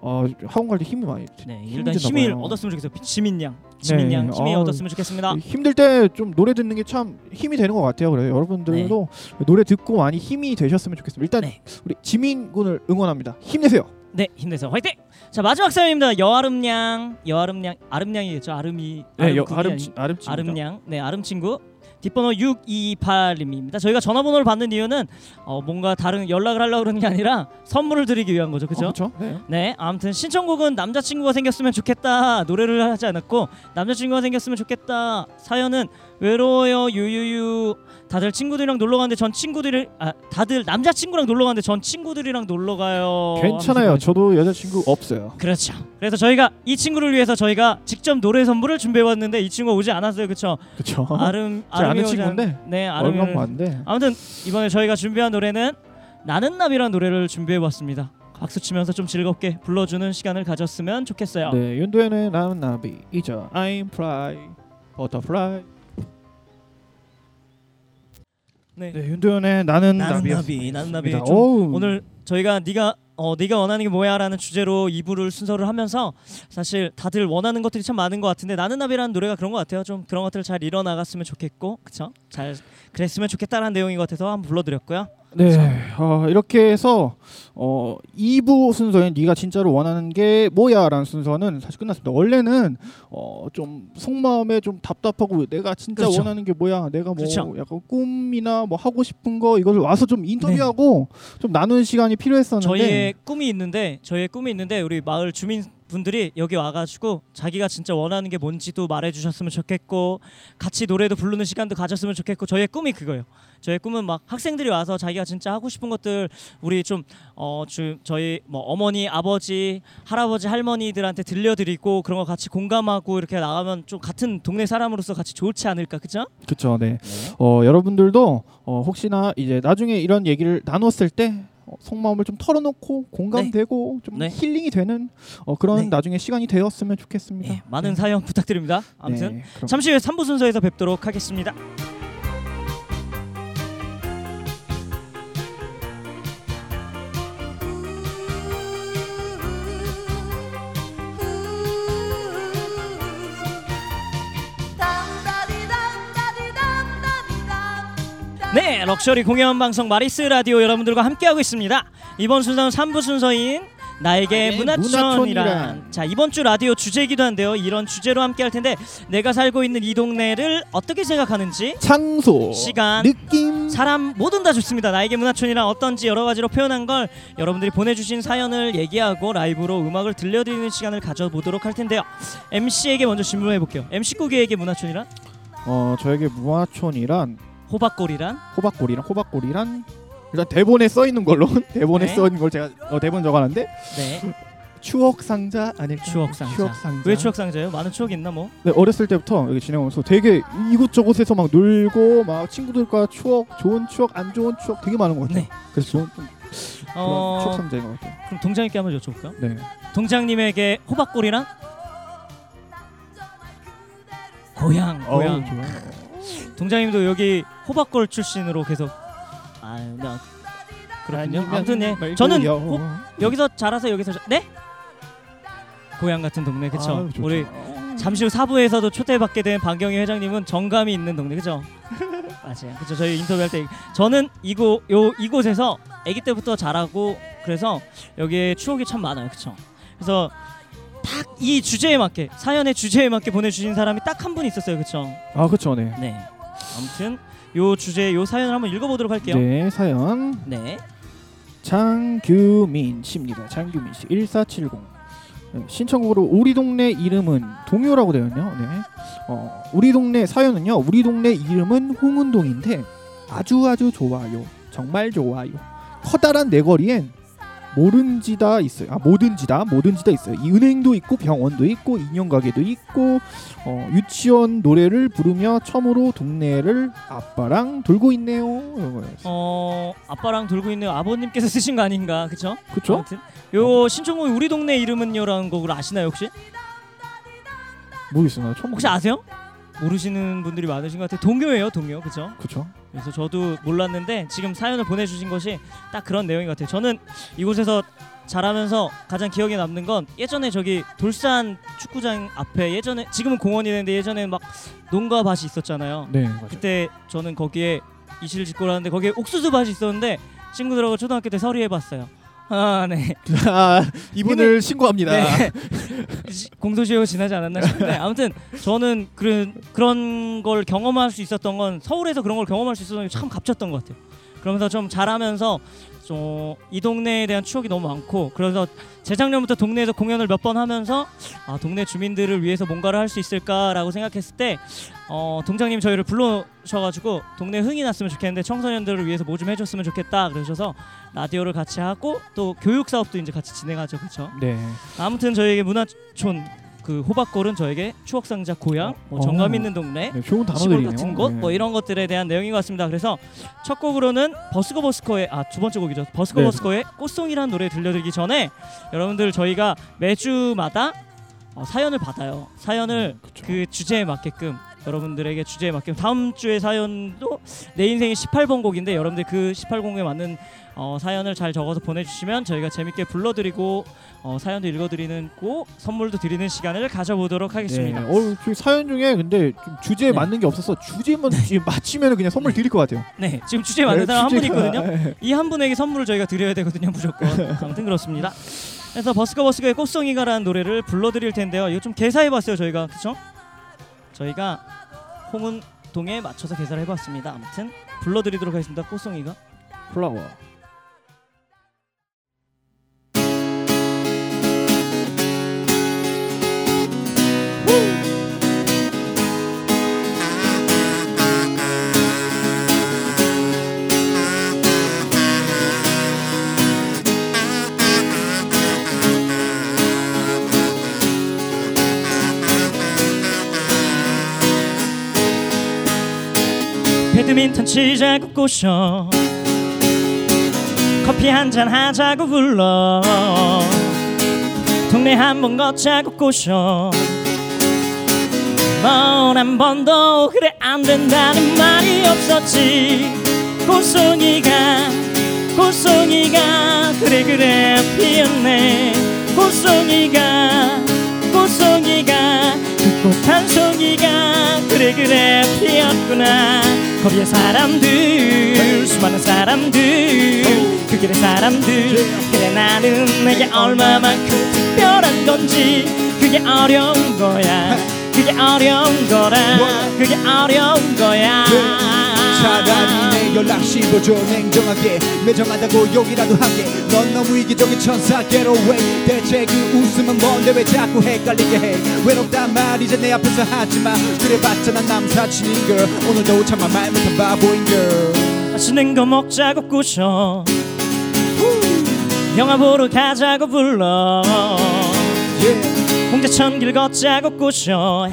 어, 학원 갈 때 힘이 많이 드- 네. 일단 힘을 봐요. 얻었으면 좋겠어요. 지민 양. 지민 네. 양 힘이 어, 얻었으면 좋겠습니다. 힘들 때 좀 노래 듣는 게 참 힘이 되는 것 같아요. 그래요. 여러분들도 노래 듣고 많이 힘이 되셨으면 좋겠습니다. 일단 네. 우리 지민 군을 응원합니다. 힘내세요. 네, 힘내서 화이팅! 자 마지막 사연입니다. 여아름양, 여아름양, 아름양이겠죠? 아름이, 네, 여, 아름 아름. 아름양, 네 아름 친구. 뒷번호 628님입니다. 저희가 전화번호를 받는 이유는 어, 뭔가 다른 연락을 하려고 그러는 게 아니라 선물을 드리기 위한 거죠, 그렇죠? 그렇죠. 네. 네, 아무튼 신청곡은 남자친구가 생겼으면 좋겠다 노래를 하지 않았고 남자친구가 생겼으면 좋겠다 사연은 외로워요 유유유 다들 친구들이랑 놀러 가는데 전 친구들이 아 다들 남자 친구랑 놀러 가는데 전 친구들이랑 놀러 가요. 괜찮아요. 저도 여자친구 없어요. 그렇죠. 그래서 저희가 이 친구를 위해서 저희가 직접 노래 선물을 준비해 왔는데 이 친구가 오지 않았어요. 그렇죠? 그렇죠. 아름 제 아는 친구인데 네, 아름이 얼마 오늘- 안 돼. 아무튼 이번에 저희가 준비한 노래는 나는 나비라는 노래를 준비해 봤습니다. 박수 치면서 좀 즐겁게 불러주는 시간을 가졌으면 좋겠어요. 네, 윤도현의 나는 나비 이죠. I'm fly, butterfly. 네. 네, 윤도현의 나는 나는 나비. 나는 나비. 좀 오늘 저희가 네가 어 네가 원하는 게 뭐야라는 주제로 2부를 순서를 하면서 사실 다들 원하는 것들이 참 많은 것 같은데 나는 나비라는 노래가 그런 것 같아요. 좀 그런 것들을 잘 이뤄 나갔으면 좋겠고, 그렇죠? 잘 그랬으면 좋겠다라는 내용인 것 같아서 한번 불러드렸고요. 네, 어, 이렇게 해서 어, 2부 순서인 네가 진짜로 원하는 게 뭐야라는 순서는 사실 끝났습니다. 원래는 어, 좀 속마음에 좀 답답하고 내가 진짜 그렇죠. 원하는 게 뭐야, 내가 뭐 그렇죠. 약간 꿈이나 뭐 하고 싶은 거 이걸 와서 좀 인터뷰하고 좀 나누는 시간이 필요했었는데 저희의 꿈이 있는데 저희의 꿈이 있는데 우리 마을 주민 분들이 여기 와가지고 자기가 진짜 원하는 게 뭔지도 말해주셨으면 좋겠고 같이 노래도 부르는 시간도 가졌으면 좋겠고 저희의 꿈이 그거예요. 저희의 꿈은 막 학생들이 와서 자기가 진짜 하고 싶은 것들 우리 좀어주 저희 뭐 어머니 아버지 할아버지 할머니들한테 들려드리고 그런 거 같이 공감하고 이렇게 나가면 좀 같은 동네 사람으로서 같이 좋지 않을까 그죠? 그렇죠, 네. 어, 여러분들도 어, 혹시나 이제 나중에 이런 얘기를 나눴을 때 어, 속마음을 좀 털어놓고 공감되고 좀 네. 힐링이 되는 어, 그런 네. 나중에 시간이 되었으면 좋겠습니다. 네, 많은 사연 부탁드립니다. 아무튼 네, 잠시 후에 3부 순서에서 뵙도록 하겠습니다. 럭셔리 공연 방송 마리스 라디오 여러분들과 함께하고 있습니다. 이번 순서는 3부 순서인 나에게 나에게 문화촌이란 문화촌이란. 자 이번 주 라디오 주제이기도 한데요. 이런 주제로 함께할 텐데 내가 살고 있는 이 동네를 어떻게 생각하는지 장소, 시간, 느낌, 사람 뭐든 다 좋습니다. 나에게 문화촌이란 어떤지 여러 가지로 표현한 걸 여러분들이 보내주신 사연을 얘기하고 라이브로 음악을 들려드리는 시간을 가져보도록 할 텐데요. MC에게 먼저 질문해 볼게요. MC 꾸기에게 문화촌이란 어 저에게 무화촌이란 호박골이란 호박골이란 호박골이란 일단 대본에 써 있는 걸로 대본에 네. 써 있는 걸 제가 어, 대본 적어놨는데 네 추억 상자 아닐까? 추억 상자. 추억 상자. 왜 추억 상자예요? 많은 추억이 있나 뭐? 네, 어렸을 때부터 여기 지내면서 되게 이곳저곳에서 막 놀고 막 친구들과 추억, 좋은 추억, 안 좋은 추억 되게 많은 것 같아요. 네. 그래서 좋은 어 추억 상자인 것 같아요. 그럼 동장님께 한번 여쭤볼까요? 네. 동장님에게 호박골이란 고향 고향 좋아요. 동장님도 여기 호박골 출신으로 계속 아유 나 그렇군요. 아니면 아무튼 예 말고요. 저는 호, 여기서 자라서 여기서 자, 네 고향 같은 동네 그쵸 아유, 좋죠. 우리 잠시 후 사부에서도 초대받게 된 박경희 회장님은 정감이 있는 동네 그죠 맞아요 그죠 저희 인터뷰할 때 저는 이곳 요 이곳에서 아기 때부터 자라고 그래서 여기에 추억이 참 많아요 그쵸 그래서 딱 이 주제에 맞게 사연의 주제에 맞게 보내주신 사람이 딱 한 분 있었어요, 그렇죠? 아 그렇죠, 네. 네. 아무튼 요 주제 요 사연을 한번 읽어보도록 할게요. 네 사연 네. 장규민 씨입니다. 장규민 씨 1470 네, 신청곡으로 우리 동네 이름은 동요라고 되었네요. 네. 어, 우리 동네 사연은요. 우리 동네 이름은 홍은동인데 아주 아주 좋아요. 정말 좋아요. 커다란 내거리엔 뭐든지다 있어요. 아 뭐든지다 뭐든지다 있어요. 이 은행도 있고 병원도 있고 인형 가게도 있고 어, 유치원 노래를 부르며 처음으로 동네를 아빠랑 돌고 있네요. 이런 거였어요. 어 아빠랑 돌고 있는 아버님께서 쓰신 거 아닌가, 그렇죠? 그렇죠? 아무튼 요 신청곡이 우리 동네 이름은요라는 곡을 아시나요 혹시? 모르겠어요. 처음 혹시 아세요? 모르시는 분들이 많으신 것 같아요. 동요예요, 동요, 그렇죠? 그렇죠. 그래서 저도 몰랐는데 지금 사연을 보내주신 것이 딱 그런 내용인 것 같아요. 저는 이곳에서 자라면서 가장 기억에 남는 건 예전에 저기 돌산 축구장 앞에 예전에 지금은 공원이 되는데 예전에 막 농가 밭이 있었잖아요. 네 맞아요. 그때 저는 거기에 이실을 짓고 라는데 거기에 옥수수 밭이 있었는데 친구들하고 초등학교 때 서리해봤어요. 아 네. 아, 이분을 신고합니다. 네. 시- 공소시효 지나지 않았나 싶은데 아무튼 저는 그런 그런 걸 경험할 수 있었던 건 서울에서 그런 걸 경험할 수 있었던 게 참 값졌던 것 같아요. 그러면서 좀 자라면서 좀이 동네에 대한 추억이 너무 많고 그래서 재작년부터 동네에서 공연을 몇 번 하면서 아 동네 주민들을 위해서 뭔가를 할 수 있을까라고 생각했을 때 어, 동장님 저희를 불러셔가지고 동네 흥이 났으면 좋겠는데 청소년들을 위해서 뭐 좀 해줬으면 좋겠다 그러셔서 라디오를 같이 하고 또 교육 사업도 이제 같이 진행하죠 그렇죠. 네. 아무튼 저에게 문화촌 그 호박골은 저에게 추억 상자 고향, 뭐 어. 정감 있는 동네, 네, 좋은 시골 단어들이네요. 같은 곳, 네. 뭐 이런 것들에 대한 내용인 것 같습니다. 그래서 첫 곡으로는 버스커 버스커의 아 두 번째 곡이죠. 버스커 네. 버스커의 꽃송이라는 노래 들려드리기 전에 여러분들 저희가 매주마다 어, 사연을 받아요. 사연을 그쵸. 그 주제에 맞게끔 여러분들에게 주제에 맞게끔 다음 주에 사연도 내 인생의 18번 곡인데 여러분들 그 18곡에 맞는 어, 사연을 잘 적어서 보내주시면 저희가 재밌게 불러드리고 어, 사연도 읽어드리고 선물도 드리는 시간을 가져보도록 하겠습니다. 네. 어, 사연 중에 근데 좀 주제에 네. 맞는 게 없어서 주제만 지금 맞히면 그냥 선물 드릴 것 같아요. 네, 지금 주제에 맞는 사람 한 분 주제가- 있거든요. 네. 이한 분에게 선물을 저희가 드려야 되거든요, 무조건. 아무튼 그렇습니다. 그래서 버스커 버스커의 꽃송이가라는 노래를 불러드릴 텐데요. 이거 좀 개사해봤어요, 저희가 그렇죠? 저희가 홍은 동에 맞춰서 개사를 해봤습니다. 아무튼 불러드리도록 하겠습니다. 꽃송이가. 플라워. 배드민턴 치자고 꼬셔 커피 한 잔 하자고 불러. 동네 한 번 걷자고 꼬셔 넌한 번도 그래 안 된다는 말이 없었지. 꽃송이가 꽃송이가 그래 그래 피었네. 꽃송이가 꽃송이가 그 꽃 한 송이가 그래 그래 피었구나. 거리의 사람들 수많은 사람들 그 길의 사람들. 그래 나는 내게 얼마만큼 특별한 건지 그게 어려운 거야. 그게 어려운 거라. 그게 어려운 거야. 차라리 내 연락 시도 좀 냉정하게 매정하다고 욕이라도 하게. 넌 너무 이기적인 천사 get away. 대체 그 웃음은 뭔데 왜 자꾸 헷갈리게 해? 외롭단 말 이제 내 앞에서 하지마. 그래봤자 난 남사친인 걸 오늘도 참아 말 못한 바보인 걸 맛있는 거 먹자고 꼬셔. 영화 보러 가자고 불러. Yeah. 홍제천 길 걷자고 꼬셔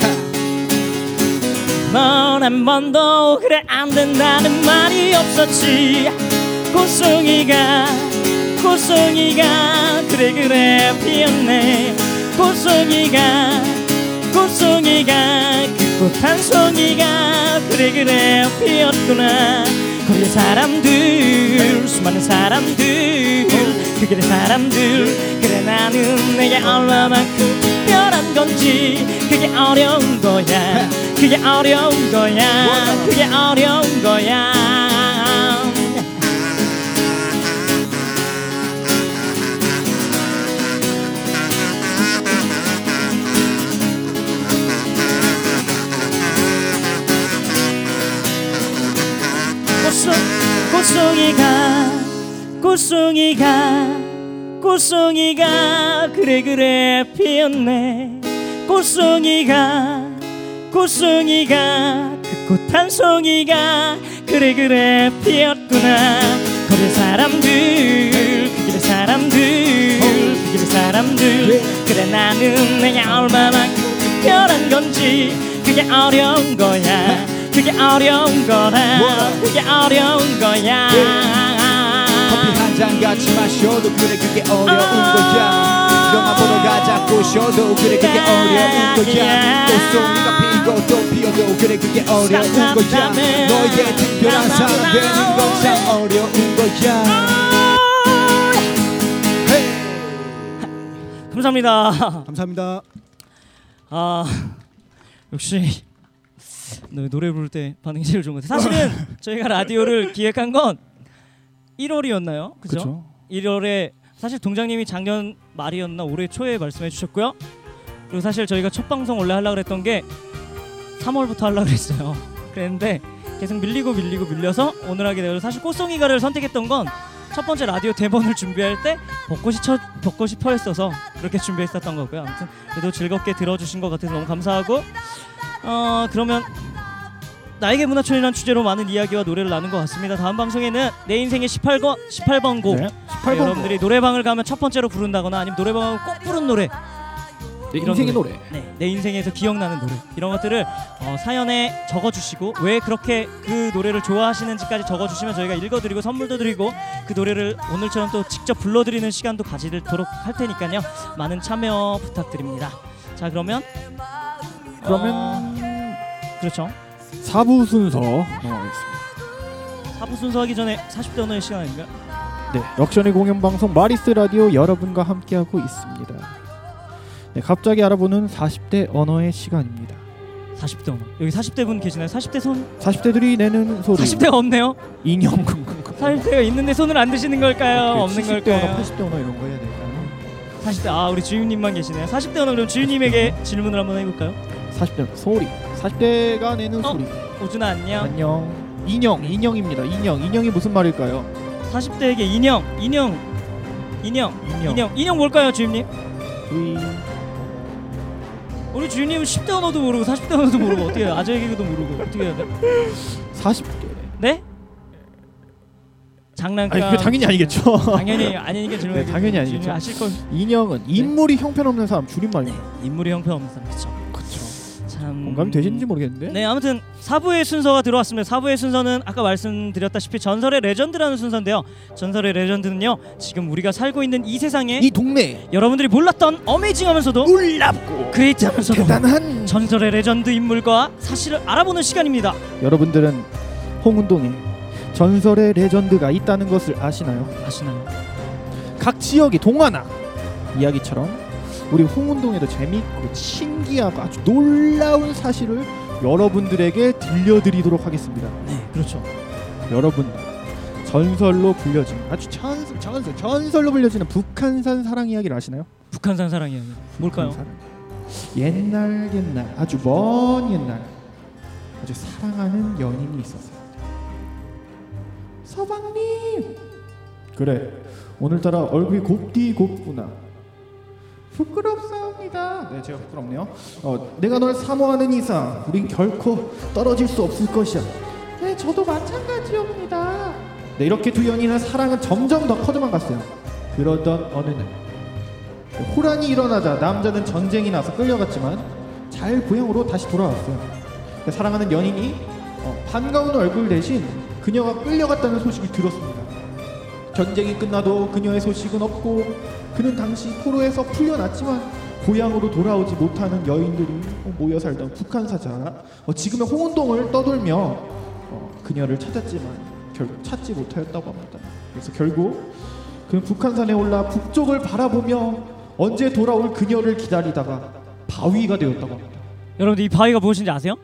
넌 한 번도 그래 안 된다는 말이 없었지. 꽃송이가 꽃송이가 그래 그래 피었네. 꽃송이가 꽃송이가 그 꽃 한 송이가 그래 그래 피었구나. 거리의 사람들 수많은 사람들 그 길의 사람들. 그래 나는 내게 얼마만큼 건지 그게 어려운 거야. 그게 어려운 거야. 그게 어려운 거야. 꽃송이가 꽃송이가 꽃송이가 그래 그래 피었네. 꽃송이가 꽃송이가 그 꽃 한 송이가 그래 그래 피었구나. 거리 사람들 그 길의 사람들 그 길의 사람들. 그래 나는 내가 얼마나 특별한 건지 그게 어려운 거야. 그게 어려운 거라. 그게 어려운 거야. 커피 한 잔 같이 마셔도 그래 그게 어려운 아. 거야 영화 보러 가자고 쉬어도 그래 그게 어려운 거야. 꽃송이가 피고 또 피어도 그래 그게 어려운 거야. 너에게 특별한 사람 되는 건 참 어려운 거야. 헤이. 감사합니다. 감사합니다. 아 역시 너 노래 부를 때 반응이 제일 좋은 것 같아요. 사실은 저희가 라디오를 기획한 건 1월이었나요? 그죠? 1월에 사실 동장님이 작년 말이었나 올해 초에 말씀해 주셨고요. 그리고 사실 저희가 첫 방송 원래 하려고 했던 게 3월부터 하려고 그랬어요. 그랬는데 계속 밀리고 밀리고 밀려서 오늘 하게 되고 사실 꽃송이가를 선택했던 건 첫 번째 라디오 대본을 준비할 때 벚꽃이 쳐, 벚꽃이 펴 있어서 그렇게 준비했었던 거고요. 아무튼 그래도 즐겁게 들어주신 것 같아서 너무 감사하고 어 그러면 나에게 문화촌이라는 주제로 많은 이야기와 노래를 나눈 것 같습니다. 다음 방송에는 내 인생의 18번 18번 곡 네. 네, 18번 여러분들이 노래방을 가면 첫 번째로 부른다거나 아니면 노래방을 꼭 부른 노래 내 이런 인생의 노래. 네, 내 인생에서 기억나는 노래 이런 것들을 어, 사연에 적어주시고 왜 그렇게 그 노래를 좋아하시는지까지 적어주시면 저희가 읽어드리고 선물도 드리고 그 노래를 오늘처럼 또 직접 불러드리는 시간도 가지도록 할 테니까요 많은 참여 부탁드립니다. 자 그러면 그러면 어, 그렇죠 4부 순서 넘어가겠습니다. 4부 순서 하기 전에 40대 언어의 시간 아닌가요? 네, 럭셔리 공연 방송 마리스 라디오 여러분과 함께하고 있습니다. 네, 갑자기 알아보는 40대 언어의 시간입니다. 40대 언어 여기 40대 분 계시나요? 40대 손 40대들이 내는 소리. 40대가 없네요. 인형 40대가 있는데 손을 안 드시는 걸까요? 없는 70대 걸까요? 언어, 80대 언어 이런 거 해야 될까요? 40대 아 우리 주임님만 계시네요. 40대 언어 그럼 주임님에게 질문을 한번 해볼까요? 40대 소리. 40대가 내는 어? 소리. 오준아 안녕. 안녕. 인형, 인형입니다. 인형, 인형이 무슨 말일까요? 40대에게 인형, 인형, 인형, 인형. 인형, 인형 뭘까요, 주임님? 우리 우리 주임님은 10대 언어도 모르고 40대 언어도 모르고 어떻게 해요? 아재 개그도 모르고 어떻게 해야 돼? 40대. 네? 장난감. 아니, 그 당연히 아니겠죠. 당연히 아니니까 질문. 네, 당연히 아니겠죠. 주임님 아실 걸. 인형은 인물이 형편없는 사람 줄임말이에요. 인물이 형편없는 사람 그렇죠. 참 공감이 되시는지 모르겠는데. 네 아무튼 4부의 순서가 들어왔습니다 4부의 순서는 아까 말씀드렸다시피 전설의 레전드라는 순서인데요 전설의 레전드는요 지금 우리가 살고 있는 이 세상에 이 동네 여러분들이 몰랐던 amazing하면서도 놀랍고 great하면서도 대단한 전설의 레전드 인물과 사실을 알아보는 시간입니다 여러분들은 홍은동에 전설의 레전드가 있다는 것을 아시나요? 아시나요? 각 지역의 동화나 이야기처럼 우리 홍은동에도 재밌고 신기하고 아주 놀라운 사실을 여러분들에게 들려드리도록 하겠습니다. 네 그렇죠 여러분 전설로 불려진 아주 전설 전설 전설로 불려지는 북한산 사랑 이야기를 아시나요? 북한산 사랑 이야기 뭘까요? 북한산. 옛날 옛날 아주 먼 옛날 아주 사랑하는 연인이 있었어요. 서방님 그래 오늘따라 얼굴이 곱디 곱구나 부끄럽사옵니다. 네, 제가 부끄럽네요. 어, 내가 널 사모하는 이상 우린 결코 떨어질 수 없을 것이야. 네, 저도 마찬가지입니다. 네, 이렇게 두 연인의 사랑은 점점 더 커져만 갔어요. 그러던 어느 날 호란이 일어나자 남자는 전쟁이 나서 끌려갔지만 잘 고향으로 다시 돌아왔어요. 그 사랑하는 연인이 어, 반가운 얼굴 대신 그녀가 끌려갔다는 소식을 들었습니다. 전쟁이 끝나도 그녀의 소식은 없고 그는 당시 포로에서 풀려났지만 고향으로 돌아오지 못하는 여인들이 모여 살던 북한 사자 어, 지금의 홍은동을 떠돌며 어, 그녀를 찾았지만 결국 찾지 못하였다고 합니다. 그래서 결국 그는 북한산에 올라 북쪽을 바라보며 언제 돌아올 그녀를 기다리다가 바위가 되었다고 합니다. 여러분들 이 바위가 무엇인지 아세요?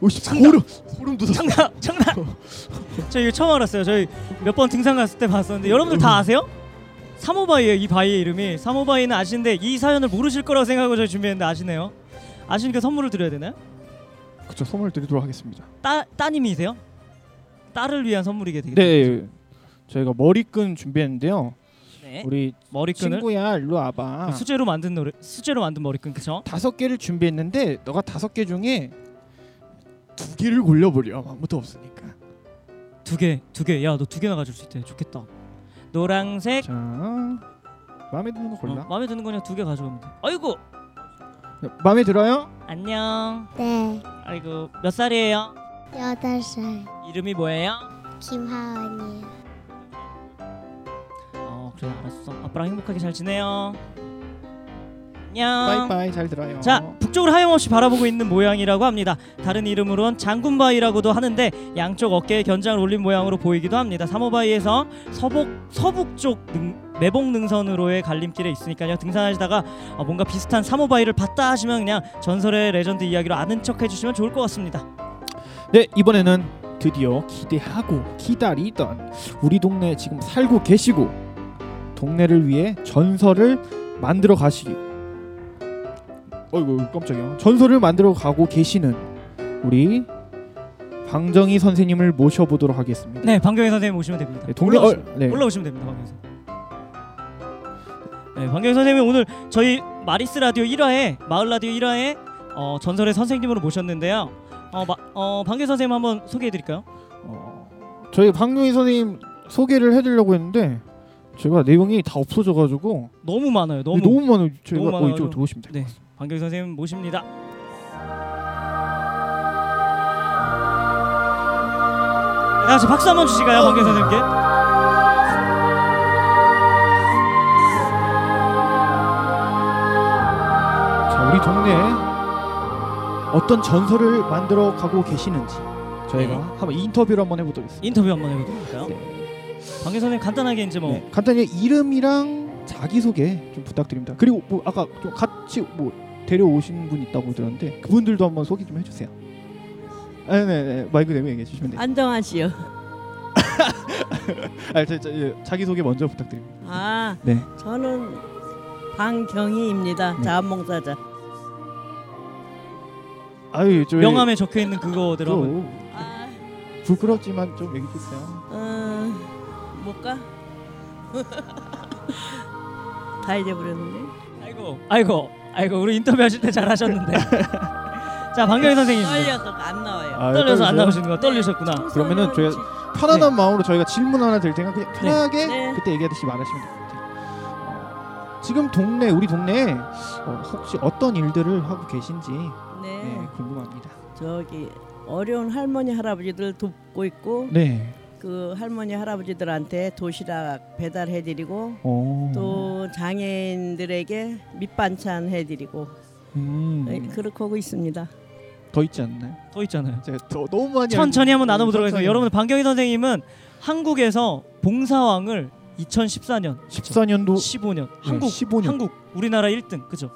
오, 소름 소름 돋았어. 장난 장난 저 이거 처음 알았어요 저희 몇 번 등산 갔을 때 봤었는데 여러분들 다 아세요? 사모바이예요 이 바위의 이름이 사모바이는 아시는데 이 사연을 모르실 거라고 생각하고 저희 준비했는데 아시네요 아시니까 선물을 드려야 되나요? 그쵸 선물 드리도록 하겠습니다. 따, 따님이세요? 딸을 위한 선물이게 되겠죠. 네, 저희가 머리끈 준비했는데요. 네. 우리 머리끈을 친구야 일로 와봐. 수제로 만든 노래 수제로 만든 머리끈 그쵸? 다섯 개를 준비했는데 너가 다섯 개 중에 두 개를 골려버려. 아무도 없으니까. 두 개, 두 개. 야, 너 두 개나 가질 수 있대. 좋겠다. 노랑색. 자, 마음에 드는 거 골라. 어, 마음에 드는 거냐 두 개 가져가면 돼. 아이고, 마음에 들어요? 안녕. 네 아이고, 몇 살이에요? 여덟 살 이름이 뭐예요? 김하은이요 어, 그래 알았어. 아빠랑 행복하게 잘 지내요. 안녕. 빠이빠이 잘 들어요. 자, 북쪽을 하염없이 바라보고 있는 모양이라고 합니다. 다른 이름으로는 장군바위라고도 하는데 양쪽 어깨에 견장을 올린 모양으로 보이기도 합니다. 사모바위에서 서북 서북쪽 능, 매복 능선으로의 갈림길에 있으니까요. 등산하시다가 어, 뭔가 비슷한 사모바위를 봤다 하시면 그냥 전설의 레전드 이야기로 아는 척 해주시면 좋을 것 같습니다. 네 이번에는 드디어 기대하고 기다리던 우리 동네에 지금 살고 계시고 동네를 위해 전설을 만들어 가시기 어이구 깜짝이야 전설을 만들어 가고 계시는 우리 방정희 선생님을 모셔보도록 하겠습니다 네, 방경희 선생님 오시면 됩니다. 네, 동네 올라오시, 어, 네. 올라오시면 됩니다, 방경희 선생님. 네, 방경희 선생님 오늘 저희 마리스 라디오 1화에 마을 라디오 1화에 어, 전설의 선생님으로 모셨는데요. 어, 마, 어 방경희 선생님 한번 소개해 드릴까요? 어, 저희 방정희 선생님 소개를 해드리려고 했는데 제가 내용이 다 없어져가지고 너무 많아요. 너무. 너무, 너무 많아요 저희가 너무 어, 많아요. 이쪽으로 들어오시면 돼요 네, 방경희 선생님 모십니다. 다 같이 박수 한번 주시까요, 방경희 선생님께? 자 우리 동네에 어떤 전설을 만들어 가고 계시는지 저희가 네. 한번 인터뷰를 한번 해보도록 하겠습니다. 인터뷰 한번 해보도록 할까요? 방경희 선생님 간단하게 이제 뭐 네, 간단히 이름이랑 자기 소개 좀 부탁드립니다. 그리고 뭐 아까 좀 같이 뭐 데려오신 분 있다고 들었는데 그분들도 한번 소개 좀 해주세요. 아, 네, 네, 마이크 대면 얘기해 주시면 돼요. 안정환 씨요. 아, 저, 저, 예, 자기 소개 먼저 부탁드립니다. 아, 네. 저는 방경희입니다. 네. 자원봉사자. 아유, 저 명함에 적혀 있는 좀 아, 부끄럽지만 좀 얘기해 주세요. 어, 못 가? 다 잊어버렸는데. 아이고, 아이고, 아이고, 우리 인터뷰 하실 때 잘하셨는데. 자, 방경희 선생님입니다. 떨려서 안 나와요. 아, 떨려서 안? 나오시는 거 떨리셨구나. 그러면은 저희가 편안한 마음으로 저희가 질문 하나 드릴 테니까 그냥 편하게 네. 그때 얘기하듯이 말하시면 같아요. 어, 지금 동네 우리 동네에 어, 혹시 어떤 일들을 하고 계신지 네. 네, 궁금합니다. 저기 어려운 할머니 할아버지들 돕고 있고 네. 그 할머니 할아버지들한테 도시락 배달해드리고 어. 또 장애인들에게 밑반찬 해드리고 음, 네, 그렇게 하고 있습니다. 더 있지 않나요? 더 있잖아요. 제가 더 너무 많이 천천히 한번 나눠보도록 천천히. 하겠습니다. 여러분, 방경희 선생님은 한국에서 봉사왕을 2014년, 14년도 15년, 한국, 15년. 한국, 우리나라 1등, 그죠?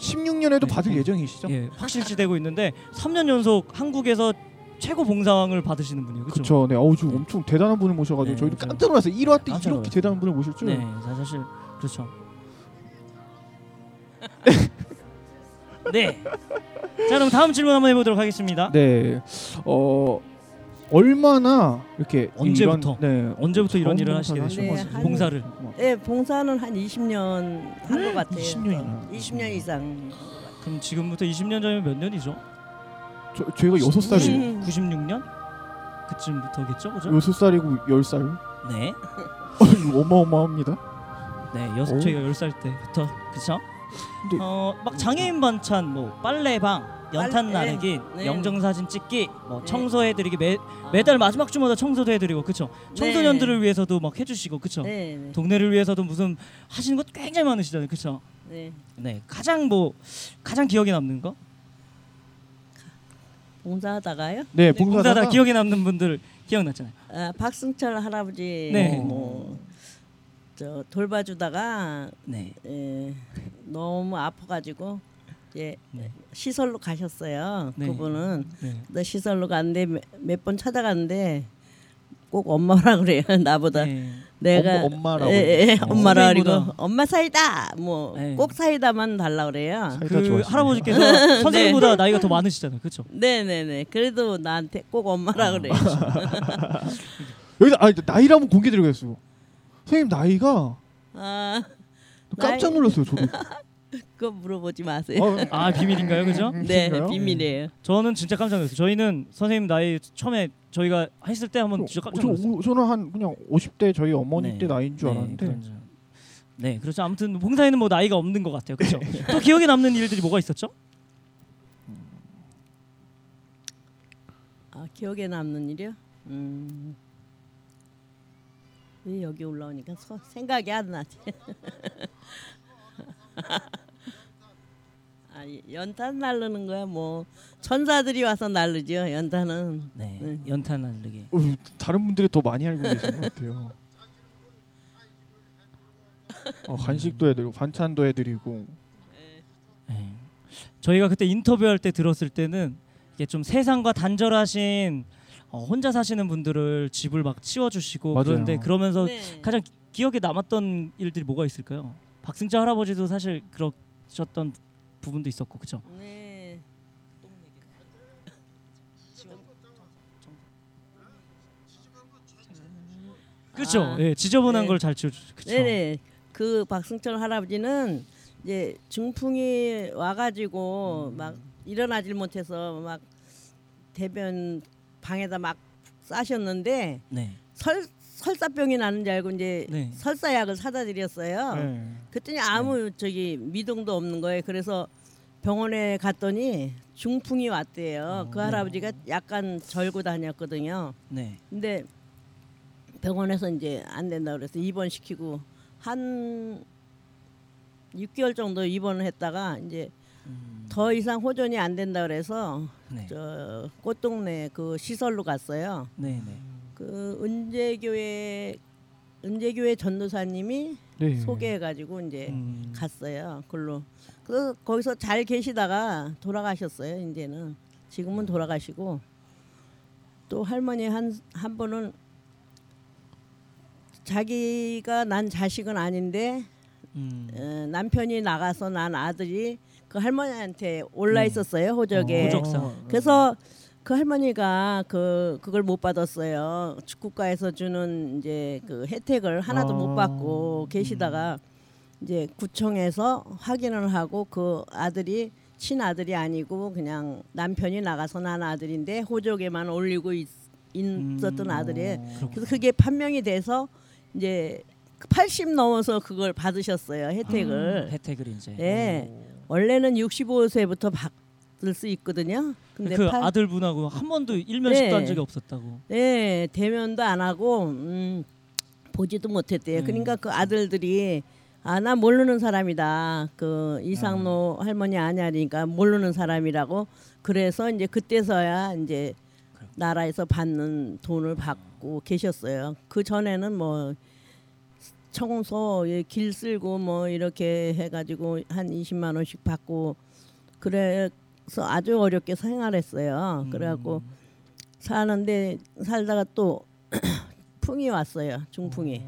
16년에도 네. 받을 예정이시죠? 예, 확실시 되고 있는데 3년 연속 한국에서 최고 봉사왕을 받으시는 분이에요, 그죠? 그렇죠. 네. 어우 지금 엄청 대단한 분을 모셔가지고 네, 저희도 저- 깜짝 놀랐어요. 1화 때 깜짝 이렇게 놀랐어요. 대단한 분을 모실 줄. 네, 사실 그렇죠. 네. 자, 그럼 다음 질문 한번 해보도록 하겠습니다. 네. 어 얼마나 이렇게 언제부터? 이런, 네. 언제부터 이런 일을 하시게 네, 되신 한- 봉사를? 네, 봉사는 한 20년 한 것 같아요. 20년 이나. 20년 이상. 그럼 지금부터 20년 전이면 몇 년이죠? 저, 저희가 여섯 살이 음. 96년? 그쯤부터겠죠, 그죠? 여섯 살이고 열 살. 네. 어, 어마어마합니다. 네, 여섯 오. 저희가 10살 때부터 그쵸? 근데- 어, 막 장애인 반찬 뭐 빨래방, 연탄 빨래, 나르기, 네. 영정 사진 찍기, 뭐 네. 청소해 드리기 매 매달 마지막 주마다 청소도 해 드리고 그쵸? 청소년들을 네. 위해서도 막 해 주시고 그쵸? 네, 네. 동네를 위해서도 무슨 하시는 것 굉장히 많으시잖아요. 그쵸? 네. 네. 가장 뭐 가장 기억에 남는 거? 봉사하다가요. 네, 네, 봉사하다 봉사다가 기억에 남는 분들 기억났잖아요. 아, 박승철 할아버지 네. 뭐 저 돌봐주다가 네. 에, 너무 아파가지고 이제 네. 시설로 가셨어요. 네. 그분은 네. 너 시설로 갔는데 몇 번 찾아갔는데 꼭 엄마라 그래요. 나보다 네. 내가 엄마- 엄마라고 예, 예, 해요. 엄마라 그리고 선생님보다. 엄마 사이다 뭐 네. 꼭 사이다만 달라 그래요. 사이다 그. 할아버지께서 선생님보다 나이가 더 많으시잖아요. 그렇죠? 네네네. 그래도 나한테 꼭 엄마라 그래요. 여기서 아 나이라면 공개드리겠어요. 선생님 나이가 아 깜짝 놀랐어요. 저도. 그거 물어보지 마세요. 어, 아 비밀인가요, 그죠? 네? 비밀이에요. 저는 진짜 깜짝 놀랐어요. 저희는 선생님 나이 처음에 저희가 했을 때 한번 진짜 깜짝 저, 놀랐어요. 저는 한 그냥 50대 저희 어머니 네. 때 나이인 줄 네, 알았는데 그런 줄. 네, 그렇죠. 아무튼 봉사에는 뭐 나이가 없는 것 같아요. 그렇죠. 또 기억에 남는 일들이 뭐가 있었죠? 아 기억에 남는 일이요? 음. 왜 여기 올라오니까 서, 생각이 안 나지. 아, 이 연탄 날르는 거야 뭐 천사들이 와서 날르죠 연탄은. 네, 네. 연탄 날르기. 어, 다른 분들이 더 많이 알고 계신 것 같아요. 어, 간식도 해드리고 반찬도 해드리고 네. 저희가 그때 인터뷰할 때 들었을 때는 이게 좀 세상과 단절하신 어, 혼자 사시는 분들을 집을 막 치워주시고 맞아요. 그런데 그러면서 네. 가장 기- 기억에 남았던 일들이 뭐가 있을까요? 박승자 할아버지도 사실 그러셨던 부분도 있었고 그죠? 네. 그렇죠. 아, 예, 지저분한 네. 걸잘 치워 그렇죠. 네네. 그 박승철 할아버지는 이제 중풍이 와가지고 막 일어나질 못해서 막 대변 방에다 막 싸셨는데 네. 설 설사병이 나는 줄 알고 이제 네. 설사약을 사다 드렸어요. 네. 그랬더니 아무 저기 미동도 없는 거예요. 그래서 병원에 갔더니 중풍이 왔대요. 그 할아버지가 약간 절고 다녔거든요. 네. 근데 병원에서 이제 안 된다 그래서 입원시키고 한 6개월 정도 입원을 했다가 이제 음, 더 이상 호전이 안 된다 그래서 네. 저 꽃동네 그 시설로 갔어요. 네, 네. 그 은재교회 은재교회 전도사님이 네. 소개해 가지고 이제 음, 갔어요. 그걸로 그래서 거기서 잘 계시다가 돌아가셨어요. 이제는 지금은 돌아가시고 또 할머니 한 한 분은 자기가 난 자식은 아닌데 음, 어, 남편이 나가서 난 아들이 그 할머니한테 올라 네. 있었어요 호적에. 호적상. 그래서 그 할머니가 그 그걸 못 받았어요. 국가에서 주는 이제 그 혜택을 하나도 아. 못 받고 계시다가 이제 구청에서 확인을 하고 그 아들이 친아들이 아니고 그냥 남편이 나가서 난 아들인데 호적에만 올리고 있, 있었던 음, 아들이 그렇구나. 그래서 그게 판명이 돼서 이제 80 넘어서 그걸 받으셨어요 혜택을. 혜택을 이제. 예. 원래는 65세부터 받을 수 있거든요. 근데 그 팔- 아들분하고 한 번도 일면식도 네. 한 적이 없었다고. 네, 대면도 안 하고 음, 보지도 못했대요. 네. 그러니까 그 아들들이 아 나 모르는 사람이다. 그 이상로 아. 할머니 아냐니까 모르는 사람이라고. 그래서 이제 그때서야 이제 나라에서 받는 돈을 받고 계셨어요. 그 전에는 뭐 청소 예, 길 쓸고 뭐 이렇게 해가지고 한 20만 원씩 받고 그래서 아주 어렵게 생활했어요. 음. 그래갖고 사는데 살다가 또 풍이 왔어요. 중풍이.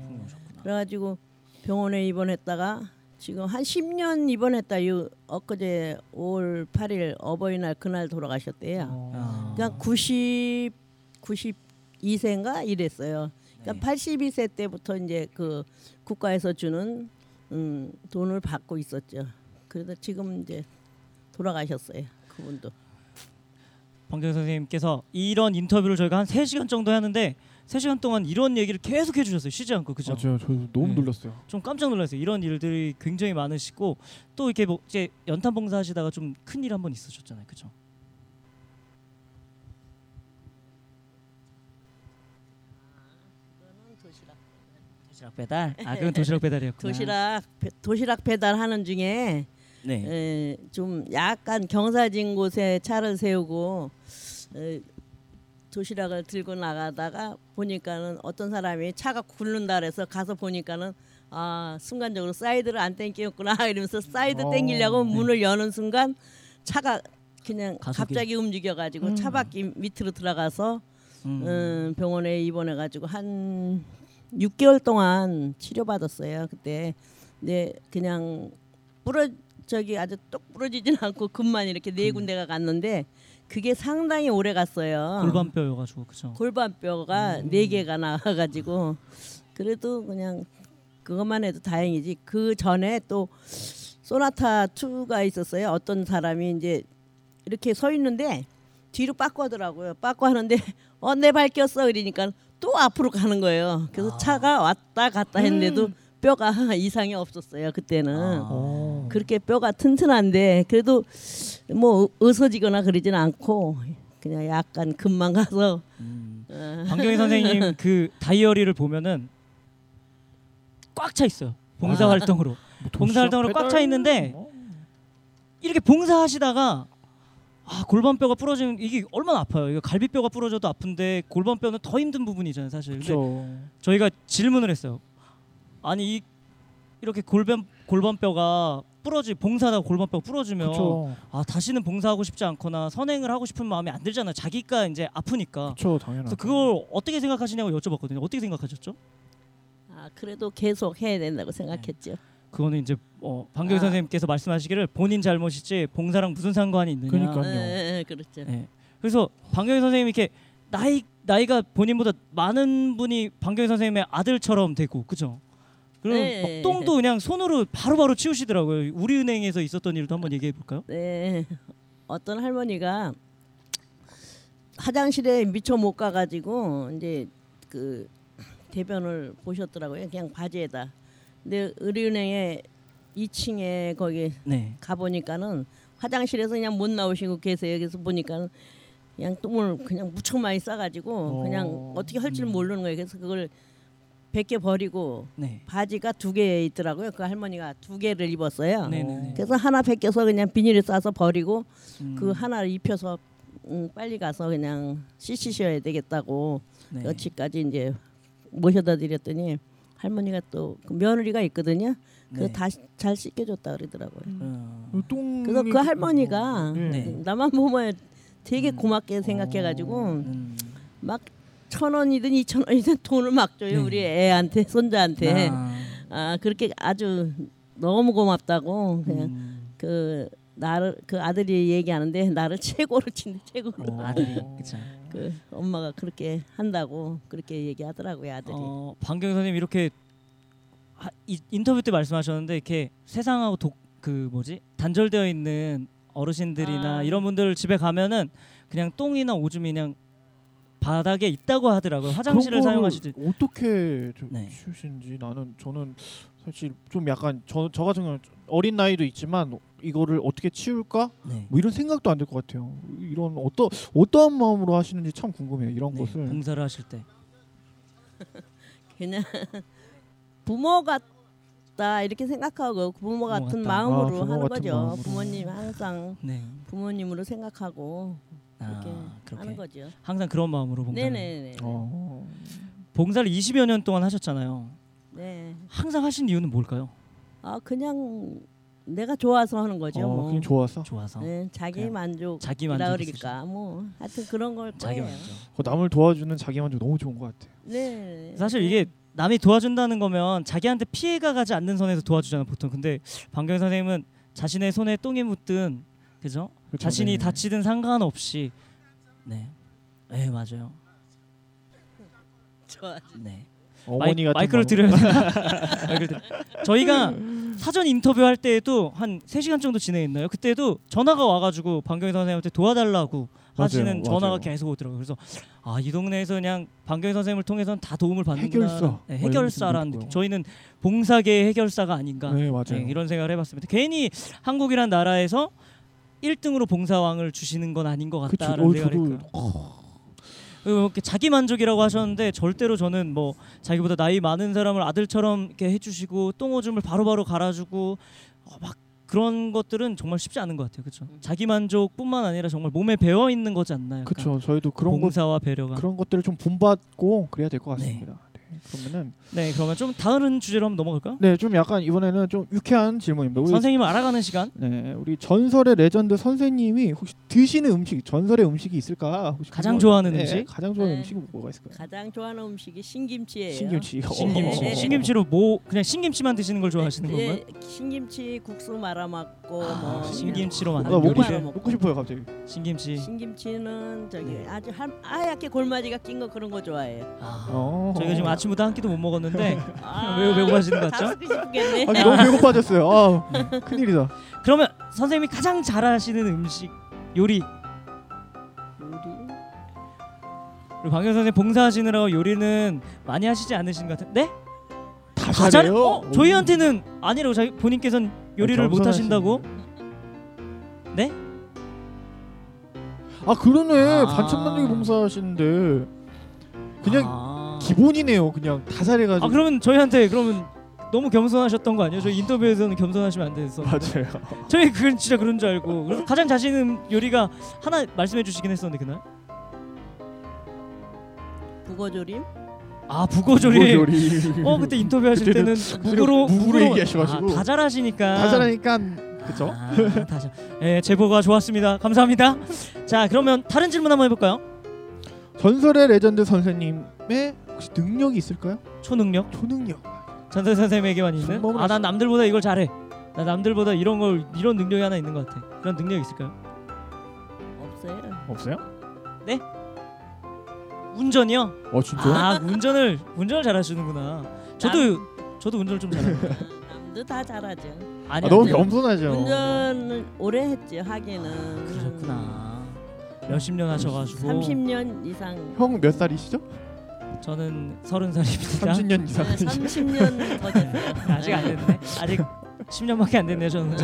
그래가지고 병원에 입원했다가 지금 한 10년 입원했다. 요 엊그제 5월 8일 어버이날 그날 돌아가셨대요. 아. 그러니까 90 92세인가 이랬어요. 그러니까 82세 때부터 이제 그 국가에서 주는 음, 돈을 받고 있었죠. 그래서 지금 이제 돌아가셨어요. 그분도. 방정 선생님께서 이런 인터뷰를 저희가 한 3시간 정도 하는데 3시간 동안 이런 얘기를 계속 해 주셨어요. 쉬지 않고. 그죠? 맞아요. 저 너무 네. 놀랐어요. 좀 깜짝 놀랐어요. 이런 일들이 굉장히 많으시고 또 이렇게 뭐 이제 연탄 봉사 하시다가 좀 큰 일 한 번 있으셨잖아요. 그죠? 도시락 배달. 아, 그건 도시락 배달이었구나. 도시락 배- 도시락 배달하는 중에 네. 에, 좀 약간 경사진 곳에 차를 세우고 에, 도시락을 들고 나가다가 보니까는 어떤 사람이 차가 굴른다 그래서 가서 보니까는 아 순간적으로 사이드를 안 땡겼구나 이러면서 사이드 어, 땡기려고 네. 문을 여는 순간 차가 그냥 가속이- 갑자기 움직여가지고 음. 차바퀴 밑으로 들어가서 음. 음, 병원에 입원해가지고 한 6개월 동안 치료받았어요. 그때 근데 그냥 부러 저기 아주 똑 부러지진 않고 금만 이렇게 네 군데가 갔는데 그게 상당히 오래 갔어요. 골반뼈여가지고 그죠. 골반뼈가 네 개가 나와가지고 그래도 그냥 그것만 해도 다행이지. 그 전에 또 소나타 2가 있었어요. 어떤 사람이 이제 이렇게 서 있는데 뒤로 빠꾸 하더라고요. 빠꾸 하는데 어내발 꼈어 그러니까 또 앞으로 가는 거예요. 그래서 차가 왔다 갔다 했는데도 뼈가 이상이 없었어요. 그때는. 어. 그렇게 뼈가 튼튼한데 그래도 뭐 으서지거나 그러진 않고 그냥 약간 금방 가서 음. 어, 방경희 선생님 그 다이어리를 보면은 꽉 차 있어요. 봉사 아. 활동으로 뭐 봉사 활동으로 꽉 차 있는데 이렇게 봉사하시다가 아 골반뼈가 부러지면 이게 얼마나 아파요. 이거 갈비뼈가 부러져도 아픈데 골반뼈는 더 힘든 부분이잖아요, 사실. 근데. 저희가 질문을 했어요. 아니 이 이렇게 골반 골반뼈가 부러지 봉사하다가 골반뼈가 부러지면 그렇죠. 아 다시는 봉사하고 싶지 않거나 선행을 하고 싶은 마음이 안 들잖아요. 자기가 이제 아프니까. 그렇죠, 당연하죠. 그래서 그걸 어떻게 생각하시냐고 여쭤봤거든요. 어떻게 생각하셨죠? 아 그래도 계속 해야 된다고 생각했죠. 그거는 이제 어, 방경희 아. 선생님께서 말씀하시기를 본인 잘못이지 봉사랑 무슨 상관이 있느냐. 그러니까요. 예, 예, 그렇죠. 예. 그래서 방경희 선생님이 이렇게 나이 나이가 본인보다 많은 분이 방경희 선생님의 아들처럼 되고 그죠? 그리고 네. 막 똥도 그냥 손으로 바로 바로 치우시더라고요. 우리은행에서 있었던 일도 한번 얘기해 볼까요? 네, 어떤 할머니가 화장실에 미처 못 가가지고 이제 그 대변을 보셨더라고요. 그냥 바지에다. 근데 의료은행에 2층에 거기 네. 가 보니까는 화장실에서 그냥 못 나오시고 계세요. 그래서 보니까 그냥 똥을 그냥 무척 많이 싸가지고 그냥 어. 어떻게 할 줄 모르는 거예요. 그래서 그걸 벗겨 버리고 네. 바지가 두 개 있더라고요. 그 할머니가 두 개를 입었어요. 네네네. 그래서 하나 벗겨서 그냥 비닐에 싸서 버리고 음, 그 하나를 입혀서 음, 빨리 가서 그냥 씻으셔야 되겠다고 네. 여치까지 이제 모셔다 드렸더니 할머니가 또 그 며느리가 있거든요. 네. 그다잘 씻겨줬다 그러더라고요. 어, 똥 그래서 그 할머니가 네. 나만 보면 되게 고맙게 생각해가지고 음. 막 천 원이든 이천 원이든 돈을 막 줘요 네. 우리 애한테 손자한테 아, 아 그렇게 아주 너무 고맙다고 그냥 음. 그 나를 그 아들이 얘기하는데 나를 최고로 친대 최고로 어. 아들이 그죠. 그 엄마가 그렇게 한다고 그렇게 얘기하더라고요 아들이 어, 방경 선생님 이렇게 하, 이, 인터뷰 때 말씀하셨는데 이렇게 세상하고 독, 그 뭐지 단절되어 있는 어르신들이나 아. 이런 분들 집에 가면은 그냥 똥이나 오줌이 그냥 바닥에 있다고 하더라고요. 화장실을 사용하시지. 어떻게 좀 네. 치우신지 나는 저는 사실 좀 약간 저, 저 같은 경우는 어린 나이도 있지만 이거를 어떻게 치울까 네. 뭐 이런 생각도 안들것 같아요. 이런 어떠 어떠한 마음으로 하시는지 참 궁금해요. 이런 네, 것을 봉사를 하실 때. 그냥 부모 같다 이렇게 생각하고 부모 같은 같다. 마음으로 아, 부모 하는 같은 거죠 마음으로. 부모님 항상 네. 부모님으로 생각하고 그렇게 아, 그렇게 하는 거죠 항상 그런 마음으로 봉사를. 네네네 어, 봉사를 20여 년 동안 하셨잖아요. 네. 항상 하신 이유는 뭘까요? 아 그냥 내가 좋아서 하는 거죠 어, 뭐 그냥 좋아서 좋아서. 네, 자기 만족 자기 이라 만족이 그러니까 뭐 하여튼 그런 걸 자기 거예요. 만족. 그 남을 도와주는 자기 만족 너무 좋은 것 같아요. 네. 사실 이게 남이 도와준다는 거면 자기한테 피해가 가지 않는 선에서 도와주잖아요 보통 근데 방경 선생님은 자신의 손에 똥이 묻든 그죠 자신이 네. 다치든 상관없이 네, 네 맞아요 좋아. 네 어머니 같은 마이크를 되나 마이크를 드려. 저희가 사전 인터뷰 할 때에도 한 3시간 정도 진행했나요 그때도 전화가 와가지고 방경 선생님한테 도와달라고 맞아요, 하시는 전화가 맞아요. 계속 오더라고요 그래서 아 이 동네에서 그냥 방경 선생님을 통해서는 다 도움을 받는구나 해결사. 네, 뭐 해결사라는 느낌. 저희는 봉사계의 해결사가 아닌가 네 맞아요. 네, 이런 생각을 해봤습니다. 괜히 한국이란 나라에서 1등으로 봉사왕을 주시는 건 아닌 것 그쵸. 같다라는 어, 생각을 했고요. 그리고 이렇게 자기 만족이라고 하셨는데 절대로 저는 뭐 자기보다 나이 많은 사람을 아들처럼 이렇게 해주시고 똥오줌을 바로바로 갈아주고 어, 막 그런 것들은 정말 쉽지 않은 것 같아요. 그렇죠? 자기 만족뿐만 아니라 정말 몸에 배어 있는 거지 않나요? 그렇죠. 저희도 그런 것 봉사와 배려가. 그런 것들을 좀 본받고 그래야 될것 네. 같습니다. 네. 그러면은 네, 그러면 좀 다른 주제로 한번 넘어갈까요? 네, 좀 약간 이번에는 좀 유쾌한 질문입니다. 우리 선생님을 알아가는 시간. 네, 우리 전설의 레전드 선생님이 혹시 드시는 음식, 전설의 음식이 있을까? 혹시 가장 궁금한- 좋아하는 네, 음식? 가장 좋아하는 네. 음식이 뭐가 있을까요? 가장 좋아하는 음식이 신김치예요. 신김치. 신김치. 네. 신김치로 뭐 그냥 신김치만 드시는 걸 좋아하시는 건가요? 예, 신김치 국수 말아 먹고 아, 뭐 신김치로 아, 만든 먹고, 싶, 요리를 먹고 싶어요, 갑자기. 신김치. 신김치는 저기 네. 아주 한, 하얗게 골마지가 낀 거 그런 거 좋아해요. 아, 어. 저희가 지금 아 침부터 한 끼도 못 먹었는데 아, 매우 배고파지는 것다 같죠? 싶겠네. 아, 너무 배고파졌어요. 아, 큰일이다. 그러면 선생님이 가장 잘하시는 음식 요리 요리? 우리 박영 선생 봉사하시느라고 요리는 많이 하시지 않으신 것 같은데? 다다 잘해? 잘해요. 어? 저희한테는 아니라고 자기 본인께서는 요리를 못 하신다고? 네? 아 그러네 아. 반찬 만들기 봉사하시는데 그냥 아. 기본이네요. 그냥 다 잘해가지고. 아 그러면 저희한테 그러면 너무 겸손하셨던 거 아니에요? 저희 인터뷰에서는 겸손하시면 안 됐어. 맞아요. 저희 그건 진짜 그런 줄 알고 그래서 가장 자신 있는 요리가 하나 말씀해 주시긴 했었는데 그날 북어조림? 아 북어조리 요리. 어 그때 인터뷰 하실 때는 북어로 북어로 얘기하셔가지고. 아, 다 잘하시니까 다 잘하니까 그죠? 아, 다 잘. 예, 제보가 좋았습니다. 감사합니다. 자, 그러면 다른 질문 한번 해볼까요? 전설의 레전드 선생님의 혹시 능력이 있을까요? 초능력 초능력. 전설 선생님에게만 있는. 아, 난 남들보다 이걸 잘해. 나 남들보다 이런 걸 이런 능력이 하나 있는 것 같아. 그런 능력 있을까요? 없어요. 없어요? 운전이요? 어 진짜? 아, 운전을 운전을 잘하시는구나. 저도 저도 운전을 좀 잘해요. 남도 다 잘하죠. 아니, 아, 너무. 겸손하죠. 운전을 오래 했죠. 하기는. 그렇구나. 몇십 년 하셔가지고 30년 이상. 형 몇 살이시죠? 저는 서른 살입니다. 30년 이상. 30년 더 됐어요. 아직 안 됐네. 아직 10년밖에 안 됐네요. 저는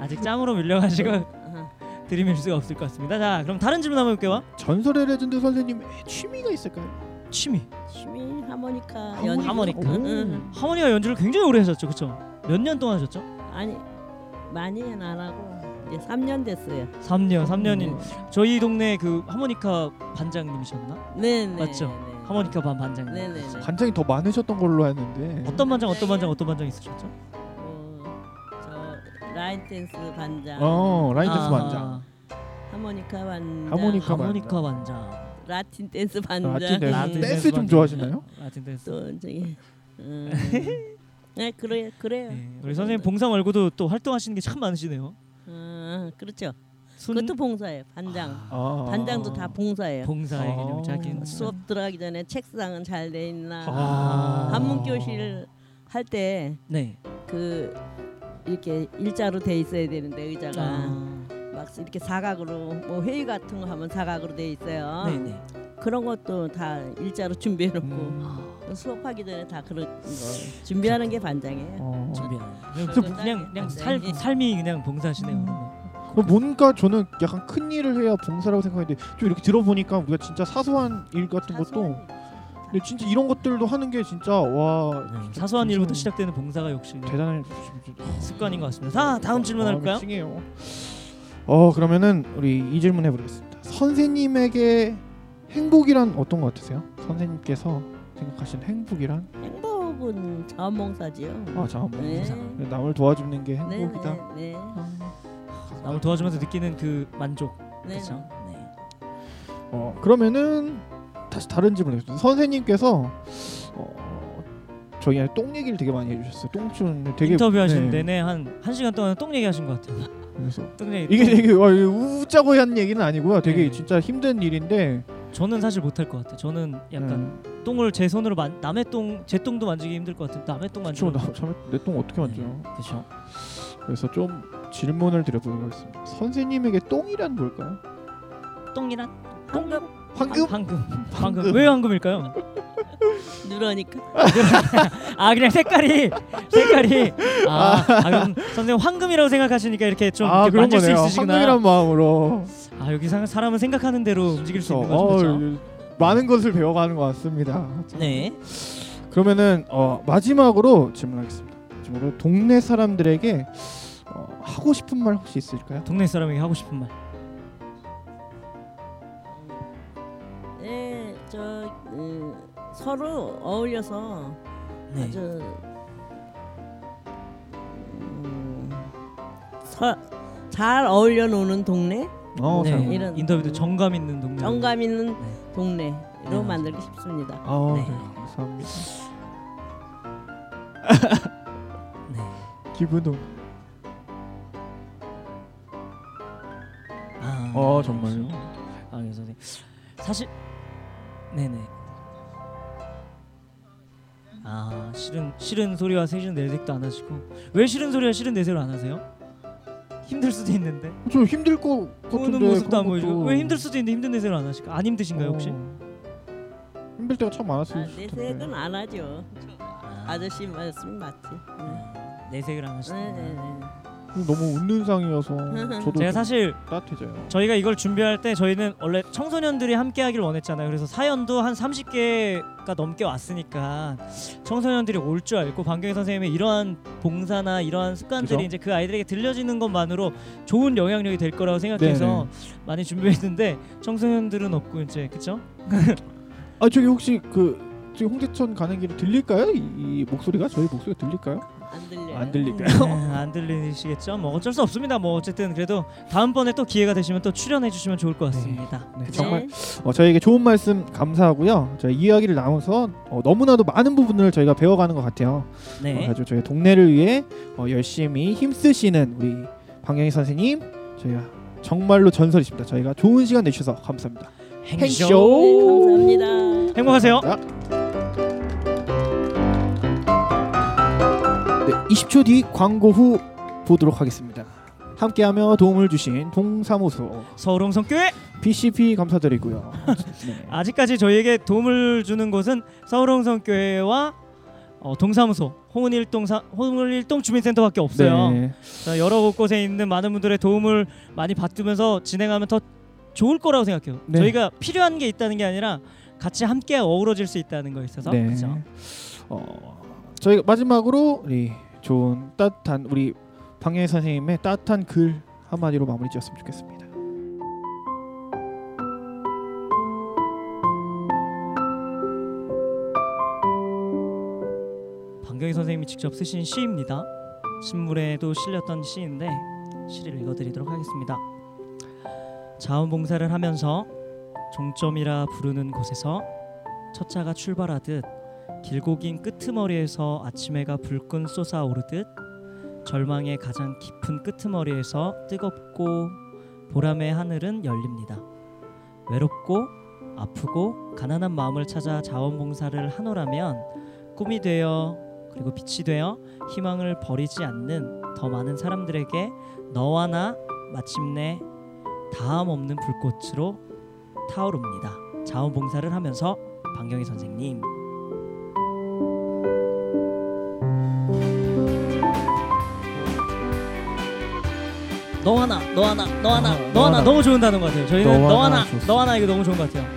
아직 짬으로 밀려가지고 아, 들이밀 수가 없을 것 같습니다. 자, 그럼 다른 질문 한번 볼게요. 전설의 레전드 선생님의 취미가 있을까요? 취미. 취미 하모니카? 연주. 하모니카. 응, 응. 하모니카 연주를 굉장히 오래 하셨죠, 그렇죠? 몇 년 동안 하셨죠? 아니 많이는 안 하고 이제 3년 됐어요. 3년, 3년인 음. 저희 동네 그 하모니카 반장님이셨나? 네, 네. 맞죠? 네. 하모니카 반 반장님. 네, 네, 네. 반장이 더 많으셨던 걸로 아는데. 어떤 반장, 어떤 반장, 어떤 반장 있으셨죠? 어, 저 라인 댄스 반장, 어 라인 댄스 아, 반장. 하모니카 반장, 하모니카 하모니카 반장. 라틴 댄스 반장, 라틴 댄스. 라틴 댄스 좀 반장. 좋아하시나요? 라틴 댄스. 또 저기 음, 네 그래 그래요. 네, 우리 선생님 봉사 말고도 또 활동하시는 게 참 많으시네요. 아, 그렇죠. 순 그것도 봉사예요. 반장. 아. 반장도 다 봉사예요. 봉사의 아. 개념 자기는 수업 들어가기 전에 책상은 잘 돼 있나. 아. 한문 교실 할때 네. 그 이렇게 일자로 돼 있어야 되는데 의자가 아, 막 이렇게 사각으로 뭐 회의 같은 거 하면 사각으로 돼 있어요. 네네. 그런 것도 다 일자로 준비해 놓고 음. 수업하기 전에 다 그런 거 준비하는 게 반장이에요. 어. 준비하는. 그냥 그냥, 살, 반장이. 삶이 그냥 봉사하시네요. 음. 어, 뭔가 저는 약간 큰 일을 해야 봉사라고 생각했는데 좀 이렇게 들어보니까 우리가 진짜 사소한 일 같은 것도 근데 진짜 이런 것들도 하는 게 진짜 와 네, 진짜 사소한 일부터 시작되는 봉사가 역시 대단한 습관인 것 같습니다. 자, 다음 질문 할까요? 칭해요. 어 그러면은 우리 이 질문 해보겠습니다. 선생님에게 행복이란 어떤 것 같으세요? 선생님께서 생각하시는 행복이란? 행복은 자원봉사지요. 아 자, 뭐 네. 남을 도와주는 게 네, 행복이다. 네, 남을 도와주면서 느끼는 그 만족. 네. 그렇죠. 네. 어 그러면은 다시 다른 질문 해주세요. 선생님께서 어 저희한테 똥 얘기를 되게 많이 해주셨어요. 똥춘 되게 인터뷰하시는 네. 내내 한한 시간 동안 똥 얘기하신 것 같아요. 그래서 똥 얘기. 이게 되게 어, 이거 웃자고 한 얘기는 아니고요. 되게 네. 진짜 힘든 일인데 저는 사실 못할 것 같아요. 저는 약간 음, 똥을 제 손으로 만 남의 똥 제 똥도 만지기 힘들 것 같은데 남의 똥 만지기. 저내똥 어떻게 만져? 그렇죠. 그래서 좀 질문을 드려보도록 하겠습니다. 선생님에게 똥이란 뭘까요? 똥이란 황금 황금? 황금. 황금. 왜 황금일까요? 누러니까 아 그냥 색깔이 색깔이 아, 아 그럼 선생님 황금이라고 생각하시니까 이렇게 좀 아 이렇게 그런 만질 수 거네요. 있으시구나. 황금이란 마음으로. 아 여기 사- 사람은 생각하는 대로 움직일 수 있는 그래서, 거죠. 어, 그렇죠? 많은 것을 배워가는 것 같습니다. 네. 그러면은 어, 마지막으로 질문하겠습니다. 마지막으로 동네 사람들에게 어, 하고 싶은 말 혹시 있을까요? 동네 사람에게 하고 싶은 말. 네, 저 음, 서로 어울려서 네. 아주 음, 서, 잘 어울려 노는 동네, 어, 네. 잘. 이런- 인터뷰도 정감 있는 동네. 정감 있는 네. 동네로 네, 만들고 싶습니다. 아, 네. 네. 감사합니다. 네. 기분은 어, 정말요? 아, 그래서 네. 사실 네네. 아 싫은 싫은 소리와 싫은 내색도 안 하시고 왜 싫은 소리와 싫은 내색을 안 하세요? 힘들 수도 있는데 좀 힘들 것 같은데 보는 모습도 안 것도- 왜 힘들 수도 있는데 힘든 내색을 안 하실까? 안 힘드신가요 혹시? 어. 힘들 때가 참 많았을 아, 텐데. 내색은 안 하죠. 아, 아저씨 말씀 맞지. 응. 내색을 안 네, 하시는구나. 네, 네. 너무 웃는 상이어서 저도 제가 좀 사실 따뜻해져요. 저희가 이걸 준비할 때 저희는 원래 청소년들이 함께 하길 원했잖아요. 그래서 사연도 한 30개가 넘게 왔으니까 청소년들이 올 줄 알고 방경희 선생님의 이러한 봉사나 이러한 습관들이 그죠? 이제 그 아이들에게 들려지는 것만으로 좋은 영향력이 될 거라고 생각해서 많이 준비했는데 청소년들은 없고 이제 그쵸? 아 저기 혹시 그 지금 홍대천 가는 길에 들릴까요? 이, 이 목소리가 저희 목소리가 들릴까요? 안 들려요. 안 들릴까요? 네, 안 들리시겠죠? 뭐 어쩔 수 없습니다. 뭐 어쨌든 그래도 다음번에 또 기회가 되시면 또 출연해 주시면 좋을 것 같습니다. 네, 네. 정말 어, 저에게 좋은 말씀 감사하고요. 저희 이야기를 나눠서 어, 너무나도 많은 부분을 저희가 배워가는 것 같아요. 어, 네. 아주 저희 동네를 위해 어, 열심히 힘쓰시는 우리 방영희 선생님 저희가 정말로 전설이십니다. 저희가 좋은 시간 내주셔서 감사합니다. 행쇼. 네, 감사합니다. 행복하세요. 네, 20초 뒤 광고 후 보도록 하겠습니다. 함께하며 도움을 주신 동사무소 서울홍성교회 BCP 감사드리고요. 네. 아직까지 저희에게 도움을 주는 곳은 서울홍성교회와 어, 동사무소 홍은일동 사, 홍은일동 주민센터밖에 없어요. 네. 자, 여러 곳곳에 있는 많은 분들의 도움을 많이 받으면서 진행하면 더 좋을 거라고 생각해요. 네. 저희가 필요한 게 있다는 게 아니라 같이 함께 어우러질 수 있다는 거 있어서 네. 그렇죠. 어, 저희가 마지막으로 우리 좋은 따뜻한 우리 방영희 선생님의 따뜻한 글 한마디로 마무리 지었으면 좋겠습니다. 방경희 선생님이 직접 쓰신 시입니다. 신문에도 실렸던 시인데 시를 읽어드리도록 하겠습니다. 자원봉사를 하면서 종점이라 부르는 곳에서 첫 차가 출발하듯 길고 긴 끄트머리에서 아침 해가 불끈 솟아오르듯 절망의 가장 깊은 끄트머리에서 뜨겁고 보람의 하늘은 열립니다. 외롭고 아프고 가난한 마음을 찾아 자원봉사를 하노라면 꿈이 되어 그리고 빛이 되어 희망을 버리지 않는 더 많은 사람들에게 너와 나 마침내 다함 없는 불꽃으로 타오릅니다. 자원봉사를 하면서 방경희 선생님. 너 하나, 너 하나, 너 하나, 어, 너 너 하나 하나. 너무 좋은 단어인 것 같아요. 저희는 너 너 하나 하나. 너 하나 이거 너무 좋은 것 같아요.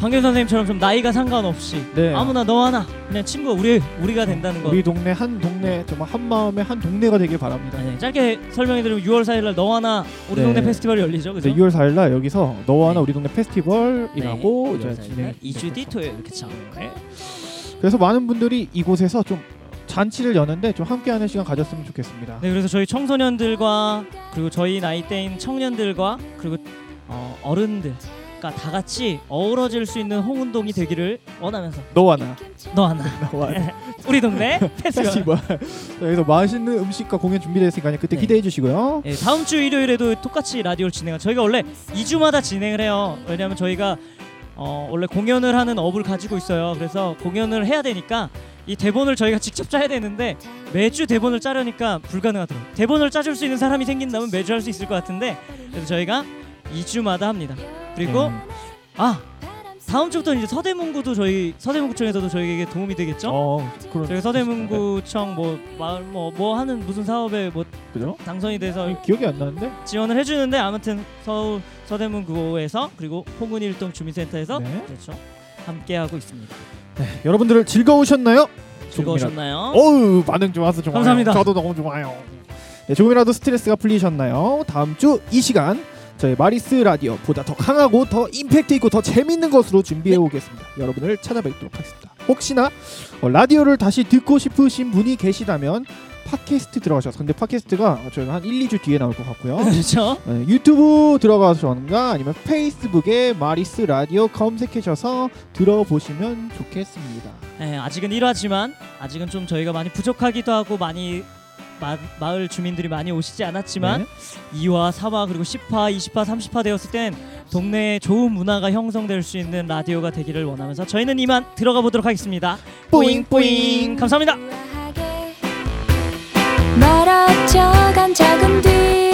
방경 선생님처럼 좀 나이가 상관없이 네. 아무나 너 하나 그냥 친구 우리 우리가 된다는 거. 우리 동네 한 동네 정말 한 마음의 한 동네가 되길 바랍니다. 네, 짧게 설명해드리면 6월 4일날 너 하나 우리 네. 동네 페스티벌이 열리죠, 그죠? 네, 6월 4일날 여기서 너와 나 네. 우리 동네 페스티벌이라고 네, 이제 진행. 2주 뒤 토요일 그쵸? 네. 그래서 많은 분들이 이곳에서 좀 잔치를 여는데 좀 함께하는 시간 가졌으면 좋겠습니다. 네, 그래서 저희 청소년들과 그리고 저희 나이대인 청년들과 그리고 어, 어른들과 다 같이 어우러질 수 있는 홍운동이 되기를 원하면서 너와 나너 하나 너와 나 우리 동네. 페스티벌. 여기서 맛있는 음식과 공연 준비되어 있으니까 그때 네. 기대해 주시고요. 네, 다음 주 일요일에도 똑같이 라디오를 진행한 저희가 원래 2주마다 진행을 해요. 왜냐하면 저희가 어, 원래 공연을 하는 업을 가지고 있어요. 그래서 공연을 해야 되니까 이 대본을 저희가 직접 짜야 되는데 매주 대본을 짜려니까 불가능하더라고요. 대본을 짜줄 수 있는 사람이 생긴다면 매주 할 수 있을 것 같은데 그래서 저희가 2주마다 합니다. 그리고 네. 아 다음 주부터 이제 서대문구도 저희 서대문구청에서도 저희에게 도움이 되겠죠? 어, 그런 저희 서대문구청 뭐 마을 뭐, 뭐 하는 무슨 사업에 뭐 그죠? 당선이 돼서 기억이 안 나는데. 지원을 해주는데 아무튼 서울 서대문구에서 그리고 홍은일동 주민센터에서 네. 그렇죠 함께 하고 있습니다. 여러분들 즐거우셨나요? 즐거우셨나요? 어우 반응 좋아서 좋아요. 감사합니다. 저도 너무 좋아요. 네, 조금이라도 스트레스가 풀리셨나요? 다음 주 이 시간 저희 마리스 라디오 보다 더 강하고 더 임팩트 있고 더 재밌는 것으로 준비해 오겠습니다. 여러분을 찾아뵙도록 하겠습니다. 혹시나 어, 라디오를 다시 듣고 싶으신 분이 계시다면 팟캐스트 들어가셔서 근데 팟캐스트가 저희가 한 1, 2주 뒤에 나올 것 같고요. 그렇죠. 네, 유튜브 들어가서가 아니면 페이스북에 마리스 라디오 검색하셔서 들어보시면 좋겠습니다. 네, 아직은 1화지만 아직은 좀 저희가 많이 부족하기도 하고 많이 마, 마을 주민들이 많이 오시지 않았지만 네. 2화, 3화 그리고 10화, 20화, 30화 되었을 땐 동네에 좋은 문화가 형성될 수 있는 라디오가 되기를 원하면서 저희는 이만 들어가 보도록 하겠습니다. 뿌잉 뿌잉 감사합니다. 멀어져간 작은 뒤.